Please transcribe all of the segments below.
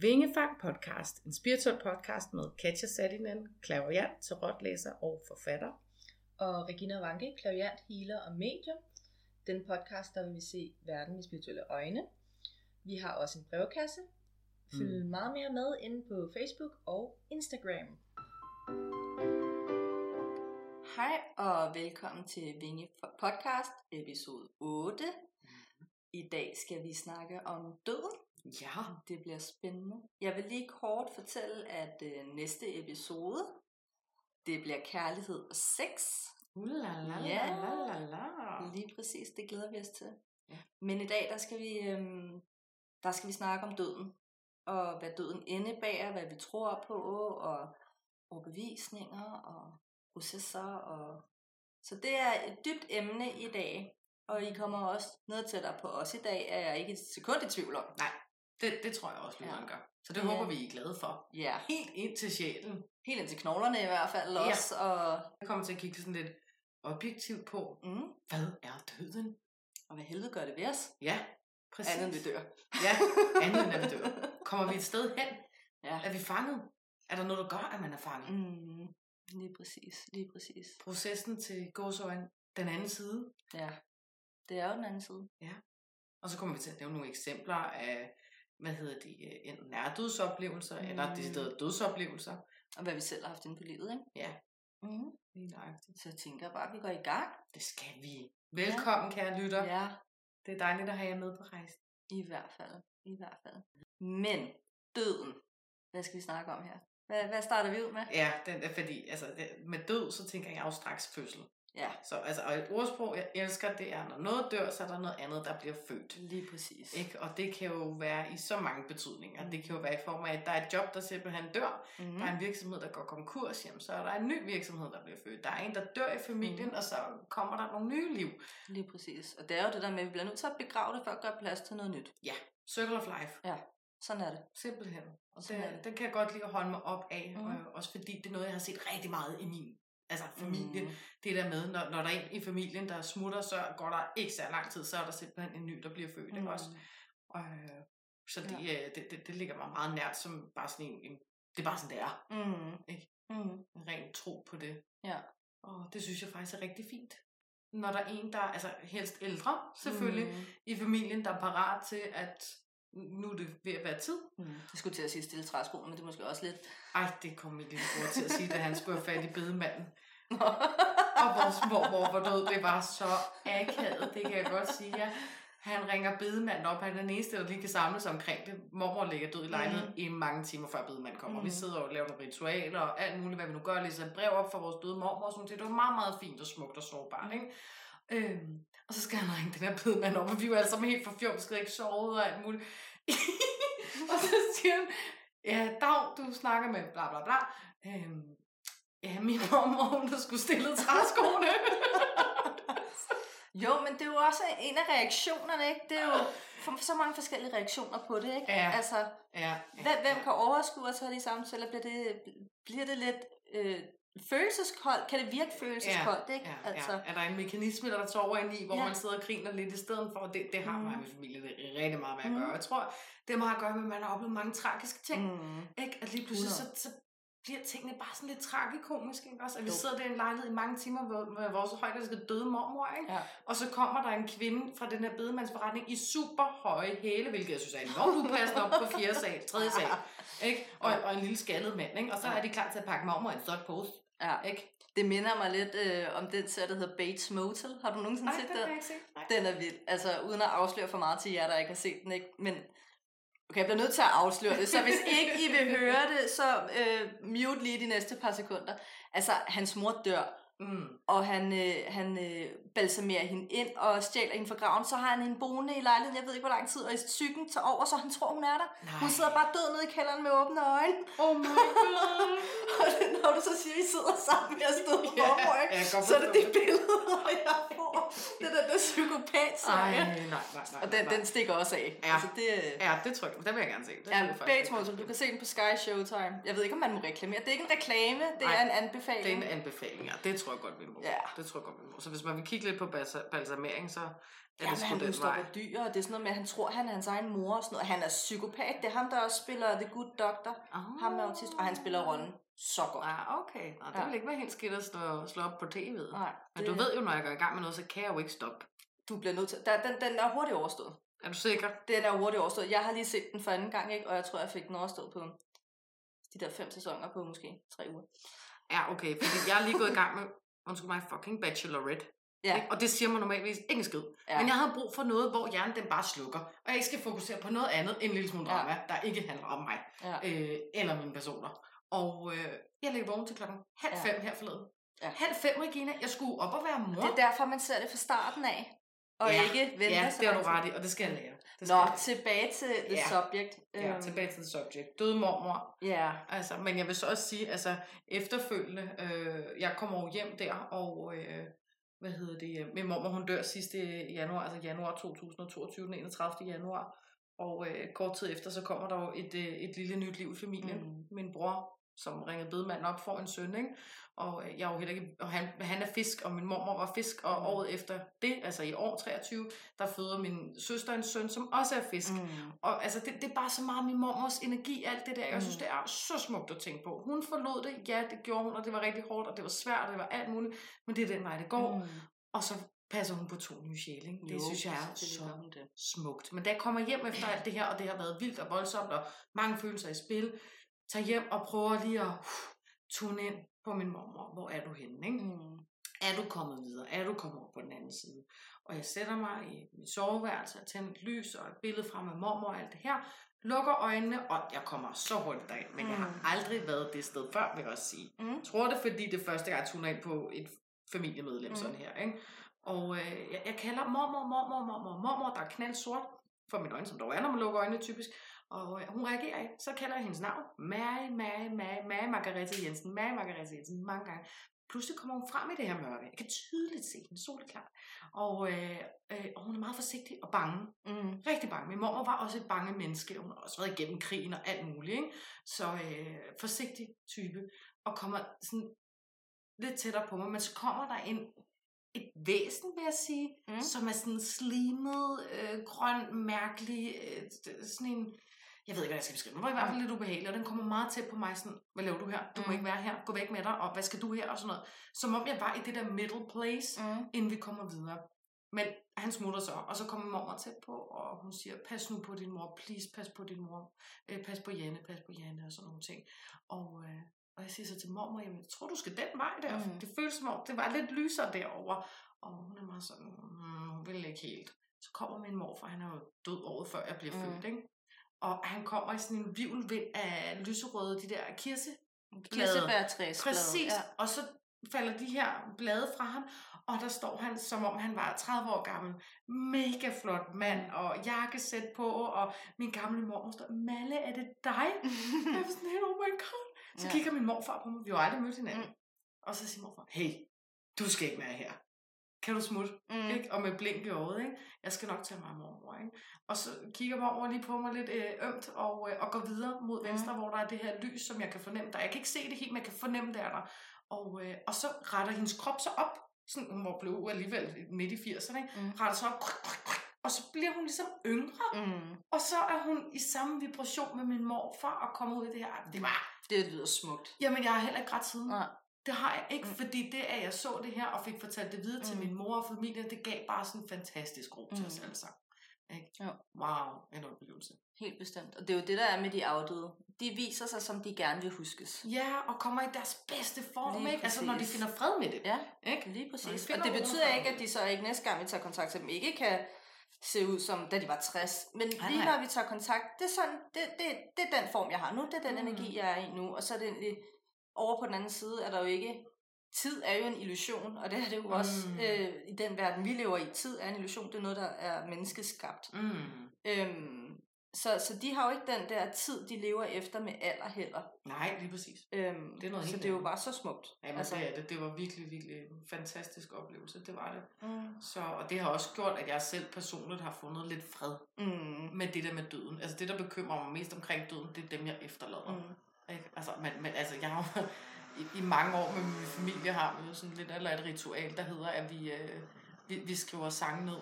Vingefang podcast, en spirituel podcast med Katja Salinen, klaverjant, tarotlæser og forfatter. Og Regina Vanke, klaviant, healer og medium. Den podcast, der vil vi se verden med spirituelle øjne. Vi har også en brevkasse. Følg mm. meget mere med inde på Facebook og Instagram. Hej og velkommen til Vinge Podcast, episode 8. I dag skal vi snakke om døden. Ja. Det bliver spændende. Jeg vil lige kort fortælle, at øh, næste episode, det bliver kærlighed og sex. Uh, la, la, Ja. la. Lige præcis, det glæder vi os til. Ja. Men i dag, der skal vi, øhm, der skal vi snakke om døden. Og hvad døden indebærer, hvad vi tror på, og overbevisninger og processer. Og... Så det er et dybt emne i dag. Og I kommer også noget tættere på os i dag, er jeg ikke et sekund i tvivl om. Nej, det, det tror jeg også, lytteren Ja. gør. Så det Ja. håber vi, I er glade for. Ja, Helt ind til sjælen. helt ind til knoglerne i hvert fald Ja. også. Og, Jeg kommer til at kigge sådan lidt objektivt på, mm, hvad er døden? og hvad helvede gør det ved os? Ja, præcis. Andet vi dør. Ja, andet end vi dør. Kommer vi et sted hen? Ja. Er vi fanget? Er der noget, der gør, at man er fanget? Mm, lige præcis, lige præcis. Processen til gåsøjen, den anden side. Ja, det er jo den anden side. Og så kommer vi til at nævne nogle eksempler af, hvad hedder de, øh, enten nærdødsoplevelser, mm. eller Mm. deciderede dødsoplevelser. Og hvad vi selv har haft inde på livet, ikke? Ja, Mm. lige nøjagtigt. Så jeg tænker bare, at vi går i gang. Det skal vi. Velkommen, kære lytter. Ja, Det er dejligt at have jer med på rejsen. i hvert fald. I hvert fald. Men døden. Hvad skal vi snakke om her? Hvad, hvad starter vi ud med? Ja, den fordi, altså det, med død, så tænker jeg jo straks fødsel. Ja, Så altså, og et ordsprog, jeg elsker, det er, når noget dør, så er der noget andet, der bliver født. lige præcis. Ikke? Og det kan jo være i så mange betydninger. Mm. Det kan jo være i form af, at der er et job, der simpelthen dør. Mm. Der er en virksomhed, der går konkurs, jamen, så er der en ny virksomhed, der bliver født. Der er en, der dør i familien, Mhm. og så kommer der nogle nye liv. Lige præcis. Og det er jo det der med, at vi bliver nødt til at begrave det, for at gøre plads til noget nyt. Circle of life. Sådan er det. Simpelthen. Og det. det, den kan jeg godt lide at holde mig op af. Mm. også fordi det er noget, jeg har set rigtig meget i min altså familie. Mm. Mm. Det der med, når, når der er en i familien, der smutter, så går der ikke så lang tid, så er der simpelthen en ny, der bliver født. Mm. Ikke også? Og, øh, så det, ja. det, det, det ligger mig meget nært som bare sådan en, en det er bare sådan, det er. Mm. Ikke? Mm. En ren tro på det. Ja. Og det synes jeg faktisk er rigtig fint. Når der er en, der altså helst ældre selvfølgelig, mm. Mm. i familien, der er parat til, at nu er det ved at være tid. Mm. Jeg skulle til at sige stille træsko, men det er måske også lidt... Ej, det kom min lille bror til at sige, da han skulle have fat i bedemanden. Og vores mormor var død. Det var så akavet, det kan jeg godt sige. Ja. Han ringer bedemanden op. Han er den eneste, der lige kan samles omkring det. Mormor ligger død i lejligheden mm. i mange timer, før bedemanden kommer. Mm. Vi sidder og laver nogle ritualer og alt muligt, hvad vi nu gør. Læser et brev op for vores døde mormor. Sådan, det var meget, meget fint og smukt og sårbart. Ikke? Øhm, og så skal han ringe den her bedemand op, og vi var alle sammen helt forfjumskede, ikke sovet og alt muligt. og så siger han, ja, Dag, du snakker med bla bla bla. Øhm, ja, min mormor, hun der skulle stille træskoene. Jo, men det er jo også en af reaktionerne, ikke? Det er jo for, så mange forskellige reaktioner på det, ikke? Ja. Altså, ja, hvem, hvem kan overskue at tage de samtaler? Bliver det, bliver det lidt øh, følelseskoldt? Kan det virke følelseskoldt, ikke? Ja, altså, ja. Er der en mekanisme, der tager over ind i, hvor Ja. ja. man sidder og griner lidt i stedet for? Det, det har Mhm. mig og min familie rigtig meget med at gøre. Jeg tror, det har meget at gøre med, at man har oplevet mange tragiske ting. Mm. Ikke? At lige pludselig, så, 100. så bliver tingene bare sådan lidt tragikomiske. Ikke? Også, at vi Jo. sidder der i en lejlighed i mange timer med, vores højdelske døde mormor. Ikke? Ja. Og så kommer der en kvinde fra den her bedemandsforretning i super høje hæle, hvilket jeg synes er enormt upassende op på fjerde sal, tredje sal. Ikke? Og, og en lille skaldet mand. Ikke? Og så Ja. er de klar til at pakke mormor i en stok pose. ja. Ikke? Det minder mig lidt øh, om den serie, der hedder Bates Motel. Har du nogensinde Nej, set det den? har jeg ikke set. Nej. Den er vild. Altså, uden at afsløre for meget til jer, der ikke har set den, ikke? Men, okay, jeg bliver nødt til at afsløre det. Så hvis ikke I vil høre det, så øh, mute lige de næste par sekunder. Altså, hans mor dør, Mm. og han, øh, han øh, balsamerer hende ind og stjæler hende fra graven. Så har han en boende i lejligheden, jeg ved ikke hvor lang tid, og psyken tager over, så han tror, hun er der. Nej. Hun sidder bare død nede i kælderen med åbne øjne. Oh my god. Og når du så siger, at I sidder sammen med at stå på Ja, jeg kan godt så er det det billede, jeg får. Det er den der psykopat Ej, nej, nej, nej. Og den, nej. den stikker også af. Ja. Altså, det, Ja, det tror jeg. Den vil jeg gerne se. Den Ja, jeg Bates du kan se den på Sky Showtime. Jeg ved ikke, om man må reklamere. Det er ikke en reklame, det er en anbefaling. Det er en anbefaling, ja. Det tror jeg godt, vi må. Ja. Det tror jeg godt, vi må. Så hvis man vil kigge lidt på balsa- balsamering, så er Ja, det sgu han den vej. på dyr, og det er sådan noget med, at han tror, han er hans egen mor og sådan noget. Han er psykopat. Det er ham, der også spiller The Good Doctor. Oh. Ham er autist, og han spiller rollen så godt. Ja, okay. Nå, det Ja. vil ikke være helt skidt at slå, slå op på tv'et. Nej, Men du ved jo, når jeg går i gang med noget, så kan jeg jo ikke stoppe. Du bliver nødt til... Der, den, den er hurtigt overstået. Er du sikker? Den er hurtigt overstået. Jeg har lige set den for anden gang, ikke? og jeg tror, jeg fik den overstået på de der fem sæsoner på måske tre uger. Ja, okay. Fordi jeg er lige gået i gang med, undskyld mig, fucking Bachelorette. Ja, Ikke? Og det siger man normalvis ikke en skid. ja. Men jeg havde brug for noget, hvor hjernen den bare slukker. Og jeg ikke skal fokusere på noget andet end en lille smule Ja. drama, der ikke handler om mig. ja. Øh, eller mine personer. Og øh, jeg lægger vågen til klokken halv Ja. fem her forleden. Ja. Halv fem, Regina. Jeg skulle op og være mor. Det er derfor, man ser det fra starten af, og Ja, ikke venter Ja, det har du ret i, og det skal jeg lære. Det skal Nå, jeg. tilbage til the Ja. subject. Ja, Øhm, tilbage til the subject. Døde mormor. Ja, Altså, men jeg vil så også sige, altså efterfølgende, øh, jeg kommer jo hjem der, og øh, hvad hedder det, øh, min mormor hun dør sidste januar, altså januar 2022, den 31. januar, og øh, kort tid efter, så kommer der jo et, øh, et lille nyt liv i familien. Mm. Min bror, som ringede bedemand op, får en søn, ikke? og øh, jeg jo heller ikke, og han, han er fisk, og min mormor var fisk, og Mm. året efter det, altså i år 23, der føder min søster en søn, som også er fisk. mm. Og altså, det, det er bare så meget min mormors energi, alt det der. Jeg Mm. synes, det er så smukt at tænke på. Hun forlod det, ja, det gjorde hun, og det var rigtig hårdt, og det var svært, og det var alt muligt. Men det er den vej, det går. Mm. Og så passer hun på to nye sjæle. Ikke? Det Jo, synes jeg er så det. smukt. Men da jeg kommer hjem efter alt det her, og det har været vildt og voldsomt, og mange følelser i spil, tager hjem og prøver lige at uh, tune ind på min mormor. Hvor er du henne? Ikke? Mm. Er du kommet videre? Er du kommet over på den anden side? Og jeg sætter mig i mit soveværelse og tænder et lys og et billede frem af mormor og alt det her. Lukker øjnene, og jeg kommer så hurtigt derind. Men jeg har Mm. aldrig været det sted før, vil jeg også sige. Mm. Jeg tror det, fordi det første gang, jeg tuner ind på et familiemedlem Mm. sådan her. Ikke? Og øh, jeg, jeg kalder mormor, mormor, mormor, mormor, der er knald sort for mine øjne, som der jo er, når man lukker øjnene typisk. Og øh, hun reagerer ikke. Så kalder jeg hendes navn. Mary, Mary, Mary, Mary Margarete Jensen. Mary Margarete Jensen. Mange gange. Pludselig kommer hun frem i det her mørke. Jeg kan tydeligt se den soleklart. Og, øh, øh, og hun er meget forsigtig og bange. Mm. Rigtig bange. Min mor var også et bange menneske. Hun har også været igennem krigen og alt muligt. Ikke? Så øh, forsigtig type. Og kommer sådan lidt tættere på mig. Men så kommer der en, et væsen, vil jeg sige, mm. som er sådan slimet, øh, grøn, mærkelig, øh, sådan en, jeg ved ikke, hvad jeg skal beskrive, den var i hvert fald lidt ubehagelig, og den kommer meget tæt på mig, sådan, hvad laver du her? Du må Mm. ikke være her, gå væk med dig, og hvad skal du her, og sådan noget. Som om jeg var i det der middle place, Mm. inden vi kommer videre. Men han smutter så, og så kommer mormor tæt på, og hun siger, pas nu på din mor, please, pas på din mor, øh, pas på Janne, pas på Janne, og sådan nogle ting. Og, øh, og jeg siger så til mormor, jamen, jeg tror, du skal den vej der, Mm. mm. det føles som om, det var lidt lysere derovre. Og hun er meget sådan, mm, hun vil ikke helt. Så kommer min morfar, han er jo død året før jeg bliver Mm. mm. født, ikke? Og han kommer i sådan en vivlvind af lyserøde, de der kirse Kirsebærtræsblad. Præcis, Ja. og så falder de her blade fra ham, og der står han, som om han var 30 år gammel. Mega flot mand, og jakkesæt på, og min gamle mor står, Malle, er det dig? jeg var sådan helt, oh my god. Så Ja. kigger min morfar på mig, vi har aldrig mødt hinanden. Mm. Og så siger morfar, hey, du skal ikke være her. Kan du smutte? Mm. Mm. Ikke? Og med blink i øjet, ikke? Jeg skal nok tage mig af mormor, ikke? Og så kigger mormor lige på mig lidt øh, ømt, og, øh, og går videre mod Mm. venstre, hvor der er det her lys, som jeg kan fornemme der. Jeg kan ikke se det helt, men jeg kan fornemme det er der. Og, øh, og så retter hendes krop så op, sådan, hun var blevet alligevel midt i 80'erne, ikke? Mm. retter sig op, og så bliver hun ligesom yngre, Mm. og så er hun i samme vibration med min morfar, og kommer ud af det her. Det var, Det lyder smukt. jamen jeg har heller ikke ret siden. Nej. Det har jeg ikke, Mm. mm. fordi det, at jeg så det her og fik fortalt det videre mm. til Mm. min mor og familie, det gav bare sådan en fantastisk ro mm. til Mm. os alle sammen. Ikke? Jo. Wow, en oplevelse. Helt bestemt. Og det er jo det, der er med de afdøde. De viser sig, som de gerne vil huskes. Ja, og kommer i deres bedste form, Lige ikke? Altså når de finder fred med det. Ja, Ikke? lige præcis. de Og det betyder ikke, at de så ikke næste gang, vi tager kontakt til dem, ikke kan se ud som, da de var 60. Men Nej, lige nej. når vi tager kontakt, det er, sådan, det, det, det er den form, jeg har nu. Det er den Mm. energi, jeg er i nu. Og så er det over på den anden side, er der jo ikke... Tid er jo en illusion, og det er det jo også Mm. øh, i den verden, vi lever i. Tid er en illusion, det er noget, der er menneskeskabt. Mm. Øhm, så, så de har jo ikke den der tid, de lever efter med alder heller. Nej, lige præcis. Øhm, Det er noget så det er jo bare så smukt. Jamen, altså, det er det. Det var virkelig, virkelig en fantastisk oplevelse. Det var det. Mm. Så, og det har også gjort, at jeg selv personligt har fundet lidt fred Mm. med det der med døden. Altså det, der bekymrer mig mest omkring døden, det er dem, jeg efterlader. Mm. Ikke? Altså, men, men altså, jeg har jo- i, i mange år med min familie har vi jo sådan lidt eller et ritual, der hedder, at vi, øh, vi, vi skriver sange ned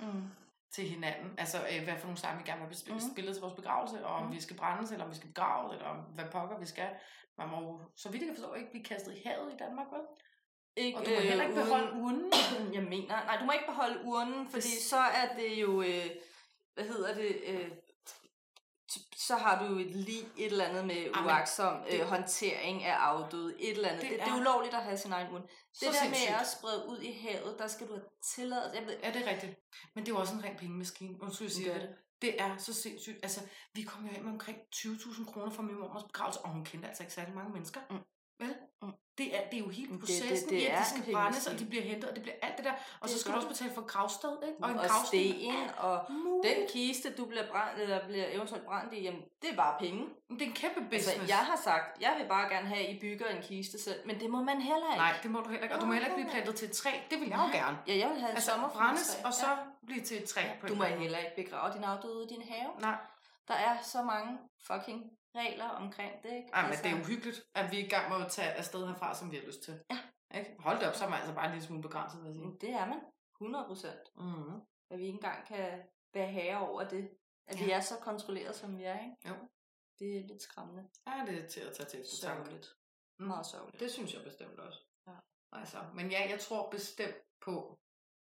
Mm. til hinanden. Altså, øh, hvad for nogle sange vi gerne vil Mhm. spillet til vores begravelse, og om Mhm. vi skal brændes, eller om vi skal begraves, eller om hvad pokker vi skal. Man må jo, så vidt jeg kan forstå, ikke blive kastet i havet i Danmark, vel? Ikke, Og du må heller ikke beholde urnen. Jeg mener, nej, du må ikke beholde urnen, fordi Det- så er det jo, øh, hvad hedder det, øh, så har du jo et lig, et eller andet med Jamen, uaksom øh, det- håndtering af afdøde, et eller andet. Det Det, det, er- ulovligt at have sin egen. Så Det der sindssygt. med at sprede ud i havet, der skal du have tilladelse. Ved, Ja, det er rigtigt. Men det er jo også en ren pengemaskine. Undskyld, jeg siger Det det. Det er så sindssygt. Altså, vi kom jo af med omkring 20.000 kroner fra min mormors begravelse, og hun kendte altså ikke særlig mange mennesker. Mm. Vel? Mm. Det er, det er jo hele Det- det- processen det i, at de skal brændes, og de bliver hentet, og det bliver alt det der. Og Det så skal du også betale for gravsted, ikke? Og en og gravsten sten, og den kiste, du bliver brændt, eller bliver eventuelt brændt i, jamen, det er bare penge. Det er en kæmpe business. Altså, jeg har sagt, jeg vil bare gerne have, at I bygger en kiste selv, men det må man heller ikke. Nej, det må du heller ikke. Og du må heller ikke blive plantet til et træ. Det vil jeg jo gerne. Ja, jeg vil have Altså, sommerfuglestræ. brændes, og så Ja. blive til et træ. på Du må heller ikke begrave din afdøde i din have. Nej, Der er så mange fucking regler omkring det, ikke? Ej, men det er uhyggeligt, at vi er i gang med at tage afsted herfra, som vi har lyst til. Ja. Ikke? Hold det op, så er man altså bare en lille smule begrænset, vil jeg sige. Det er man. 100 procent. Mm-hmm. At vi ikke engang kan være herre over det. At vi Ja. er så kontrolleret, som vi er, ikke? Jo. Det er lidt skræmmende. Ja, det er til at tage til. Sørgeligt. Mm. Meget sørgeligt. Det synes jeg bestemt også. Ja. Altså, men ja, jeg tror bestemt på,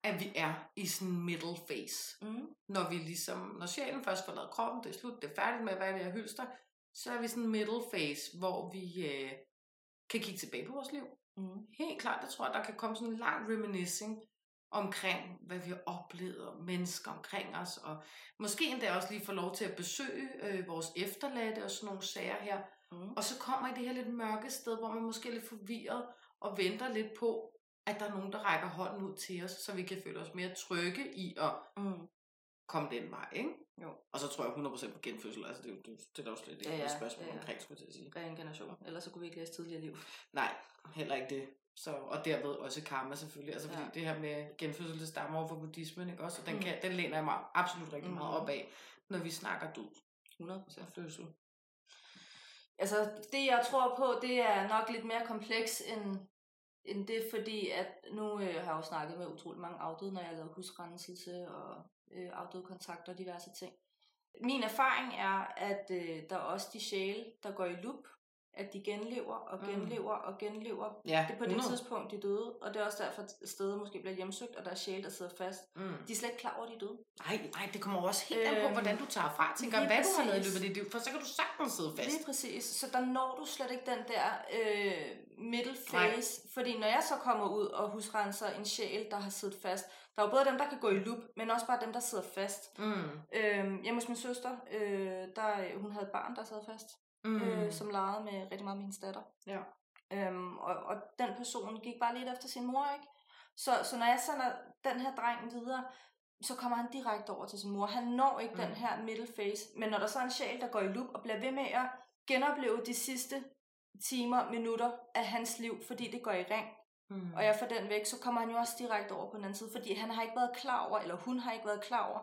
at vi er i sådan en middle phase. Mm. Når vi ligesom, når sjælen først forlader kroppen, det er slut, det er færdigt med, hvad det er hylster, så er vi sådan en middle phase, hvor vi øh, kan kigge tilbage på vores liv. Mm. Helt klart, jeg tror, at der kan komme sådan en lang reminiscing omkring, hvad vi har oplevet, og mennesker omkring os, og måske endda også lige få lov til at besøge øh, vores efterladte og sådan nogle sager her. Mm. Og så kommer i det her lidt mørke sted, hvor man måske er lidt forvirret og venter lidt på, at der er nogen, der rækker hånden ud til os, så vi kan føle os mere trygge i at Mm. Komme den vej, ikke? Jo. Og så tror jeg 100% på genfødsel, altså det, er det, det er jo slet ikke Ja, ja, ja, spørgsmål ja, ja. omkring, skulle jeg til at sige. Reinkarnation. Ellers så kunne vi ikke læse tidligere liv. Nej, heller ikke det. Så, og derved også karma selvfølgelig. Altså fordi Ja. det her med genfødsel, det stammer over fra buddhismen, ikke også? Og den, Mm. kan, den læner jeg mig absolut rigtig meget Mhm. op af, når vi snakker død 100 procent. og fødsel. Altså, det jeg tror på, det er nok lidt mere kompleks end, end det, fordi at nu øh, har jeg jo snakket med utrolig mange afdøde, når jeg har lavet husrenselse og øh, afdøde kontakter og diverse ting. Min erfaring er, at øh, der er også de sjæle, der går i loop, at de genlever og Mm. genlever og genlever. Ja, Det er på det tidspunkt, de døde, og det er også derfor, at stedet måske bliver hjemsøgt, og der er sjæle, der sidder fast. Mm. De er slet ikke klar over, at de er døde. Nej, nej, det kommer også helt an på, Øhm, hvordan du tager fra. Tænker, hvad du har lavet i præcis. løbet af dit liv, for så kan du sagtens sidde fast. Lige præcis. Så der når du slet ikke den der øh, middle phase. Nej. Fordi når jeg så kommer ud og husrenser en sjæl, der har siddet fast, der er jo både dem, der kan gå i loop, men også bare dem, der sidder fast. Mm. Øh, hjemme hos min søster, øh, der, hun havde et barn, der sad fast, Mm. øh, som legede med rigtig meget med hendes datter. Ja. Øhm, og, og den person gik bare lidt efter sin mor, ikke? Så, så når jeg sender den her dreng videre, så kommer han direkte over til sin mor. Han når ikke mm. den her middle phase. Men når der så er en sjæl, der går i loop og bliver ved med at genopleve de sidste timer, minutter af hans liv, fordi det går i ring, Mm. og jeg får den væk, så kommer han jo også direkte over på den anden side, fordi han har ikke været klar over, eller hun har ikke været klar over,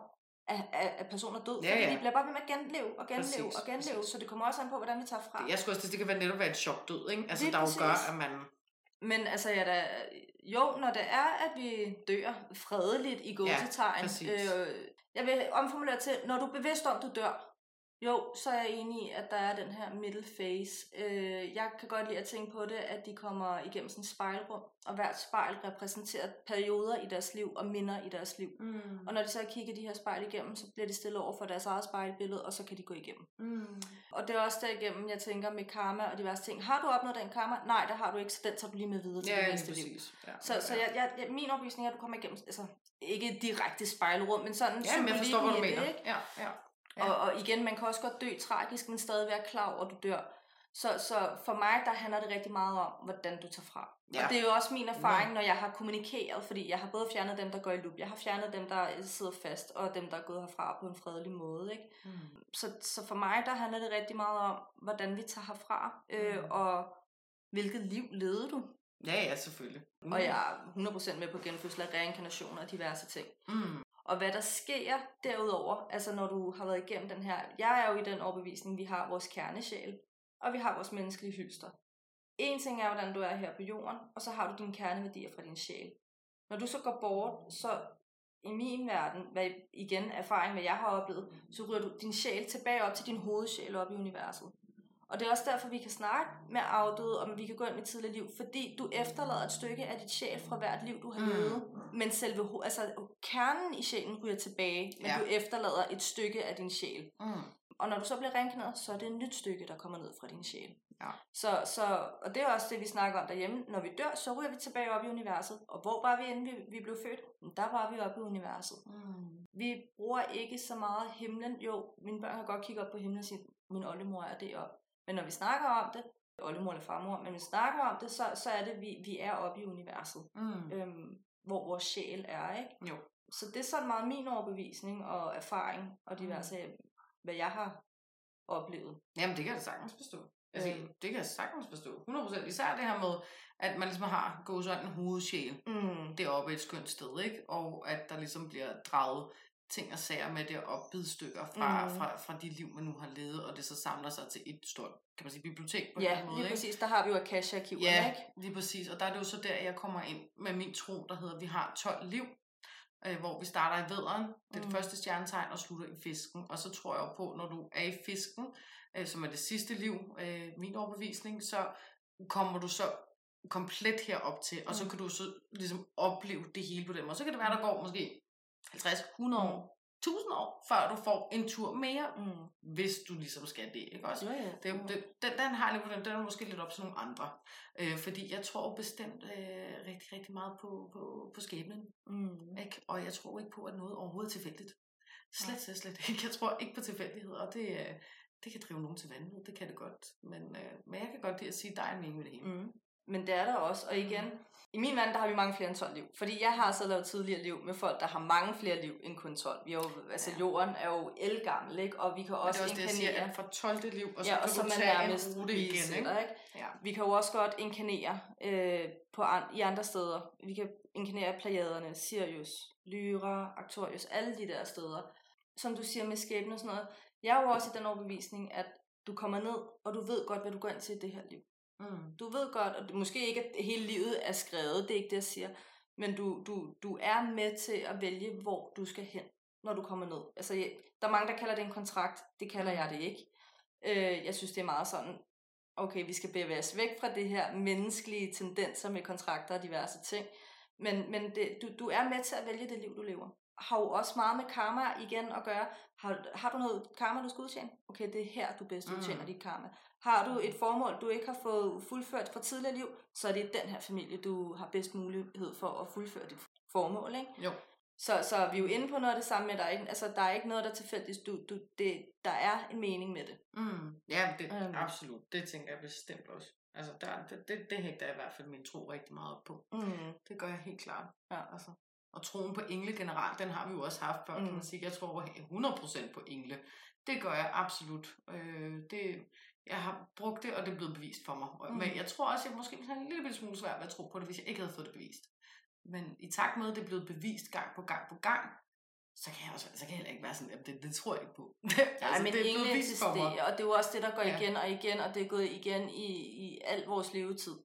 at, at, at personen er død. Ja, fordi ja. de bliver bare ved med at genleve og genleve Præcis, og genleve, præcis. så det kommer også an på, hvordan vi tager fra. Det, jeg skulle også det kan være netop være et chokdød, ikke? Altså, Lige der jo gør, at man... Men altså, ja, da, jo, når det er, at vi dør fredeligt i gåsetegn, præcis. øh, jeg vil omformulere til, når du er bevidst om, du dør, jo, så er jeg enig i, at der er den her middle phase. Øh, jeg kan godt lide at tænke på det, at de kommer igennem sådan et spejlrum, og hvert spejl repræsenterer perioder i deres liv og minder i deres liv. Mm. Og når de så har kigget de her spejl igennem, så bliver de stillet over for deres eget spejlbillede, og så kan de gå igennem. Mm. Og det er også derigennem, jeg tænker med karma og diverse ting. Har du opnået den karma? Nej, det har du ikke, så den tager du lige med videre til Ja, det næste liv. præcis. Ja. Så, så jeg, jeg, jeg, min oplysning er, at du kommer igennem, altså ikke direkte spejlrum, men sådan Ja, men jeg forstår, hvad du mener. det, ikke? Ja, ja. Ja. Og, og igen, man kan også godt dø tragisk, men stadig være klar over, at du dør. Så, så for mig, der handler det rigtig meget om, hvordan du tager fra. Ja. Og det er jo også min erfaring, når jeg har kommunikeret, fordi jeg har både fjernet dem, der går i loop, jeg har fjernet dem, der sidder fast, og dem, der er gået herfra på en fredelig måde. Ikke? Mm. Så, så for mig, der handler det rigtig meget om, hvordan vi tager herfra, øh, Mm. og hvilket liv levede du. Ja, ja, selvfølgelig. Mm. Og jeg er 100% med på genfødsel af reinkarnationer og diverse ting. Mm. Og hvad der sker derudover, altså når du har været igennem den her, jeg er jo i den overbevisning, vi har vores kernesjæl, og vi har vores menneskelige hylster. en ting er, hvordan du er her på jorden, og så har du dine kerneværdier fra din sjæl. Når du så går bort, så i min verden, hvad igen erfaring, hvad jeg har oplevet, så ryger du din sjæl tilbage op til din hovedsjæl op i universet. Og det er også derfor, vi kan snakke med afdøde, om vi kan gå ind med tidligere liv, fordi du efterlader et stykke af dit sjæl fra hvert liv, du har Mm. levet. Men selve, altså kernen i sjælen ryger tilbage, men Ja. du efterlader et stykke af din sjæl. Mm. Og når du så bliver reinkarneret, så er det et nyt stykke, der kommer ned fra din sjæl. Ja. Så, så, og det er også det, vi snakker om derhjemme. Når vi dør, så ryger vi tilbage op i universet. Og hvor var vi, inden vi, vi blev født? Der var vi oppe i universet. Mm. Vi bruger ikke så meget himlen. Jo, mine børn kan godt kigge op på himlen og sige, min oldemor er deroppe. Men når vi snakker om det, oldemor eller farmor, men vi snakker om det, så, så er det, vi, vi er oppe i universet. Mm. Øhm, hvor vores sjæl er, ikke? Jo. Så det er sådan meget min overbevisning og erfaring og diverse, mm. hvad jeg har oplevet. Jamen, det kan jeg sagtens forstå. Altså, Øhm. det kan jeg sagtens forstå. 100%. Især det her med, at man ligesom har gåsøjne hovedsjæl Mm. deroppe et skønt sted, ikke? Og at der ligesom bliver draget ting og sager med det op bidstykker fra, Mm. fra, fra de liv, man nu har levet, og det så samler sig til et stort, kan man sige, bibliotek på Ja, den måde, lige ikke? præcis. Der har vi jo Akasha-arkiverne, Ja, ikke? lige præcis. Og der er det jo så der, jeg kommer ind med min tro, der hedder, vi har 12 liv, øh, hvor vi starter i vederen, det er det Mm. første stjernetegn, og slutter i fisken. Og så tror jeg jo på, når du er i fisken, øh, som er det sidste liv, øh, min overbevisning, så kommer du så komplet herop til, og så Mm. kan du så ligesom opleve det hele på den måde. Så kan det være, der går måske 50, 100 år, 1000 år, før du får en tur mere, Mm. hvis du ligesom skal det, ikke også? Jo, jo. Det, jo- det, den, den har jeg den, den er måske lidt op til nogle andre. Øh, fordi jeg tror bestemt øh, rigtig, rigtig meget på, på, på skæbnen. Mm. Ikke? Og jeg tror ikke på, at noget overhovedet er tilfældigt. Slet, slet, slet ikke. Jeg tror ikke på tilfældighed, og det, øh, det kan drive nogen til vanvid. Det kan det godt. Men, øh, men jeg kan godt lide at sige, at der er en mening med det hele. Mm. Men det er der også, og igen, i min verden, der har vi mange flere end 12 liv. Fordi jeg har så lavet tidligere liv med folk, der har mange flere liv end kun 12. Vi er jo, altså Ja. jorden er jo elgammel, ikke? Og vi kan Og også det er også det, jeg siger, inkarnere. at fra 12. liv, og så ja, kan og så du man tage nærmest en rute igen. Ikke? resætter, ikke? Ja. Vi kan jo også godt inkarnere øh, på an, i andre steder. Vi kan inkarnere Plejaderne, Sirius, Lyra, Arcturus, alle de der steder. Som du siger med skæbne og sådan noget. Jeg er jo også i den overbevisning, at du kommer ned, og du ved godt, hvad du går ind til i det her liv. Mm. Du ved godt, og det, måske ikke, at hele livet er skrevet, det er ikke det, jeg siger, men du, du, du er med til at vælge, hvor du skal hen, når du kommer ned. Altså, jeg, der er mange, der kalder det en kontrakt. Det kalder jeg det ikke. Øh, jeg synes, det er meget sådan, okay, vi skal bevæge os væk fra det her menneskelige tendenser med kontrakter og diverse ting. Men, men det, du, du er med til at vælge det liv, du lever. Har jo også meget med karma igen at gøre. Har, har du noget karma, du skal udtjene? Okay, det er her, du bedst Mm. udtjener dit karma. Har du et formål, du ikke har fået fuldført fra tidligere liv, så er det den her familie, du har bedst mulighed for at fuldføre dit formål. Ikke? Jo. Så, så vi er jo inde på noget af det samme med, der er ikke, altså, der er ikke noget, der er tilfældigt. Du, du, det, der er en mening med det. Mm. Ja, det, Øhm. absolut. Det tænker jeg bestemt også. Altså, der, det, det, det hægter jeg i hvert fald min tro rigtig meget op på. Mm. Det gør jeg helt klart. Ja. Altså. Og troen på engle generelt, den har vi jo også haft før, mm. kan man sige. Jeg tror 100% på engle. Det gør jeg absolut. Øh, det, jeg har brugt det, og det er blevet bevist for mig. Mm. Men jeg tror også, jeg måske ville have en lille smule svært ved at tro på det, hvis jeg ikke havde fået det bevist. Men i takt med, at det er blevet bevist gang på gang på gang, så kan jeg, også, så kan jeg heller ikke være sådan, at det, det tror jeg ikke på. Nej, altså, men det er engle eksisterer, og det er jo også det, der går Ja. igen og igen, og det er gået igen i, i al vores levetid.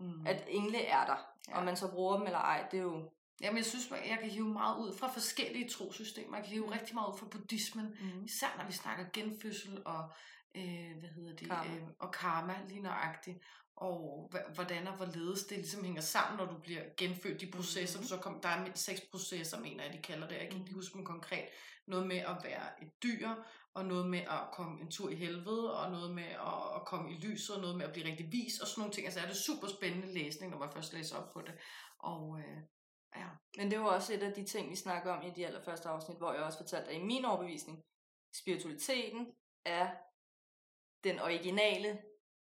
Mm. At engle er der. Ja. Om man så bruger dem eller ej, det er jo... Jamen, jeg synes, jeg kan hive meget ud fra forskellige trosystemer. Jeg kan hive rigtig meget ud fra buddhismen. Mm. Især når vi snakker genfødsel og, øh, hvad hedder det, Karma. Øh, og karma lige nøjagtigt. Og hvordan og hvorledes det ligesom hænger sammen, når du bliver genfødt. De processer, mm. så kom, der er mindst seks processer, mener jeg, de kalder det. Jeg kan ikke Mhm. huske dem konkret. Noget med at være et dyr, og noget med at komme en tur i helvede, og noget med at, at komme i lyset, og noget med at blive rigtig vis, og sådan nogle ting. Altså er det super spændende læsning, når man først læser op på det. Og øh, ja, Men det var også et af de ting, vi snakker om i de allerførste afsnit, hvor jeg også fortalte, at i min overbevisning, spiritualiteten er den originale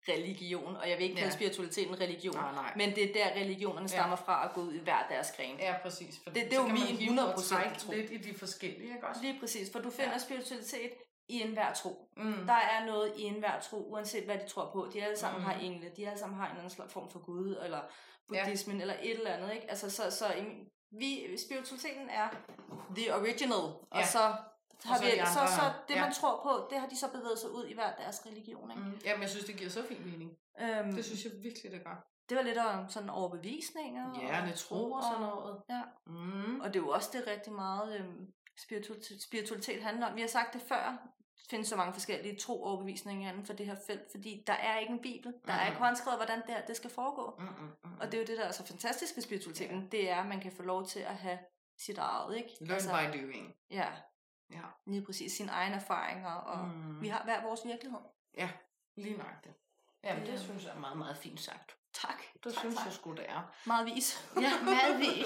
religion, og jeg vil ikke kalde Ja. spiritualiteten religion, nej, nej. men det er der religionerne stammer fra at gå ud i hver deres gren. Ja, præcis. For Det- det er jo min hive og 100% trække tro. lidt i de forskellige, ikke også? Lige præcis, for du finder Ja. ja. spiritualitet i enhver tro. Mm. Der er noget i enhver tro, uanset hvad de tror på. De alle sammen Mm. har engle, de alle sammen har en eller anden slags form for Gud, eller buddhismen, ja. eller et eller andet. Ikke? Altså, så, så vi, spiritualiteten er the original, og Ja. så har så vi, de så, andre så det, ja. man tror på, det har de så bevæget sig ud i hver deres religion. Ikke? Mm. Jamen, jeg synes, det giver så fin mening. Øhm, Det synes jeg virkelig, det gør. det var lidt om sådan overbevisninger. Ja, og tro og sådan noget. Ja. Mm. Og det er jo også det rigtig meget øhm, spiritualitet, spiritualitet handler om. Vi har sagt det før, findes så mange forskellige tro overbevisninger inden for det her felt, fordi der er ikke en bibel. Der er Mhm. ikke håndskrevet, hvordan det her det skal foregå. Mm, mm. Og det er jo det, der er så fantastisk ved spiritualiteten, det er, at man kan få lov til at have sit eget, ikke? Learn by doing. Ja, Ja. lige præcis sine egne erfaringer, og Mm. vi har hver vores virkelighed. Ja, lige nok det. Jamen, det Det- synes jeg er meget, meget fint sagt. Tak. Det tak, synes tak. jeg sgu, det er. Meget vis. Ja, madvis.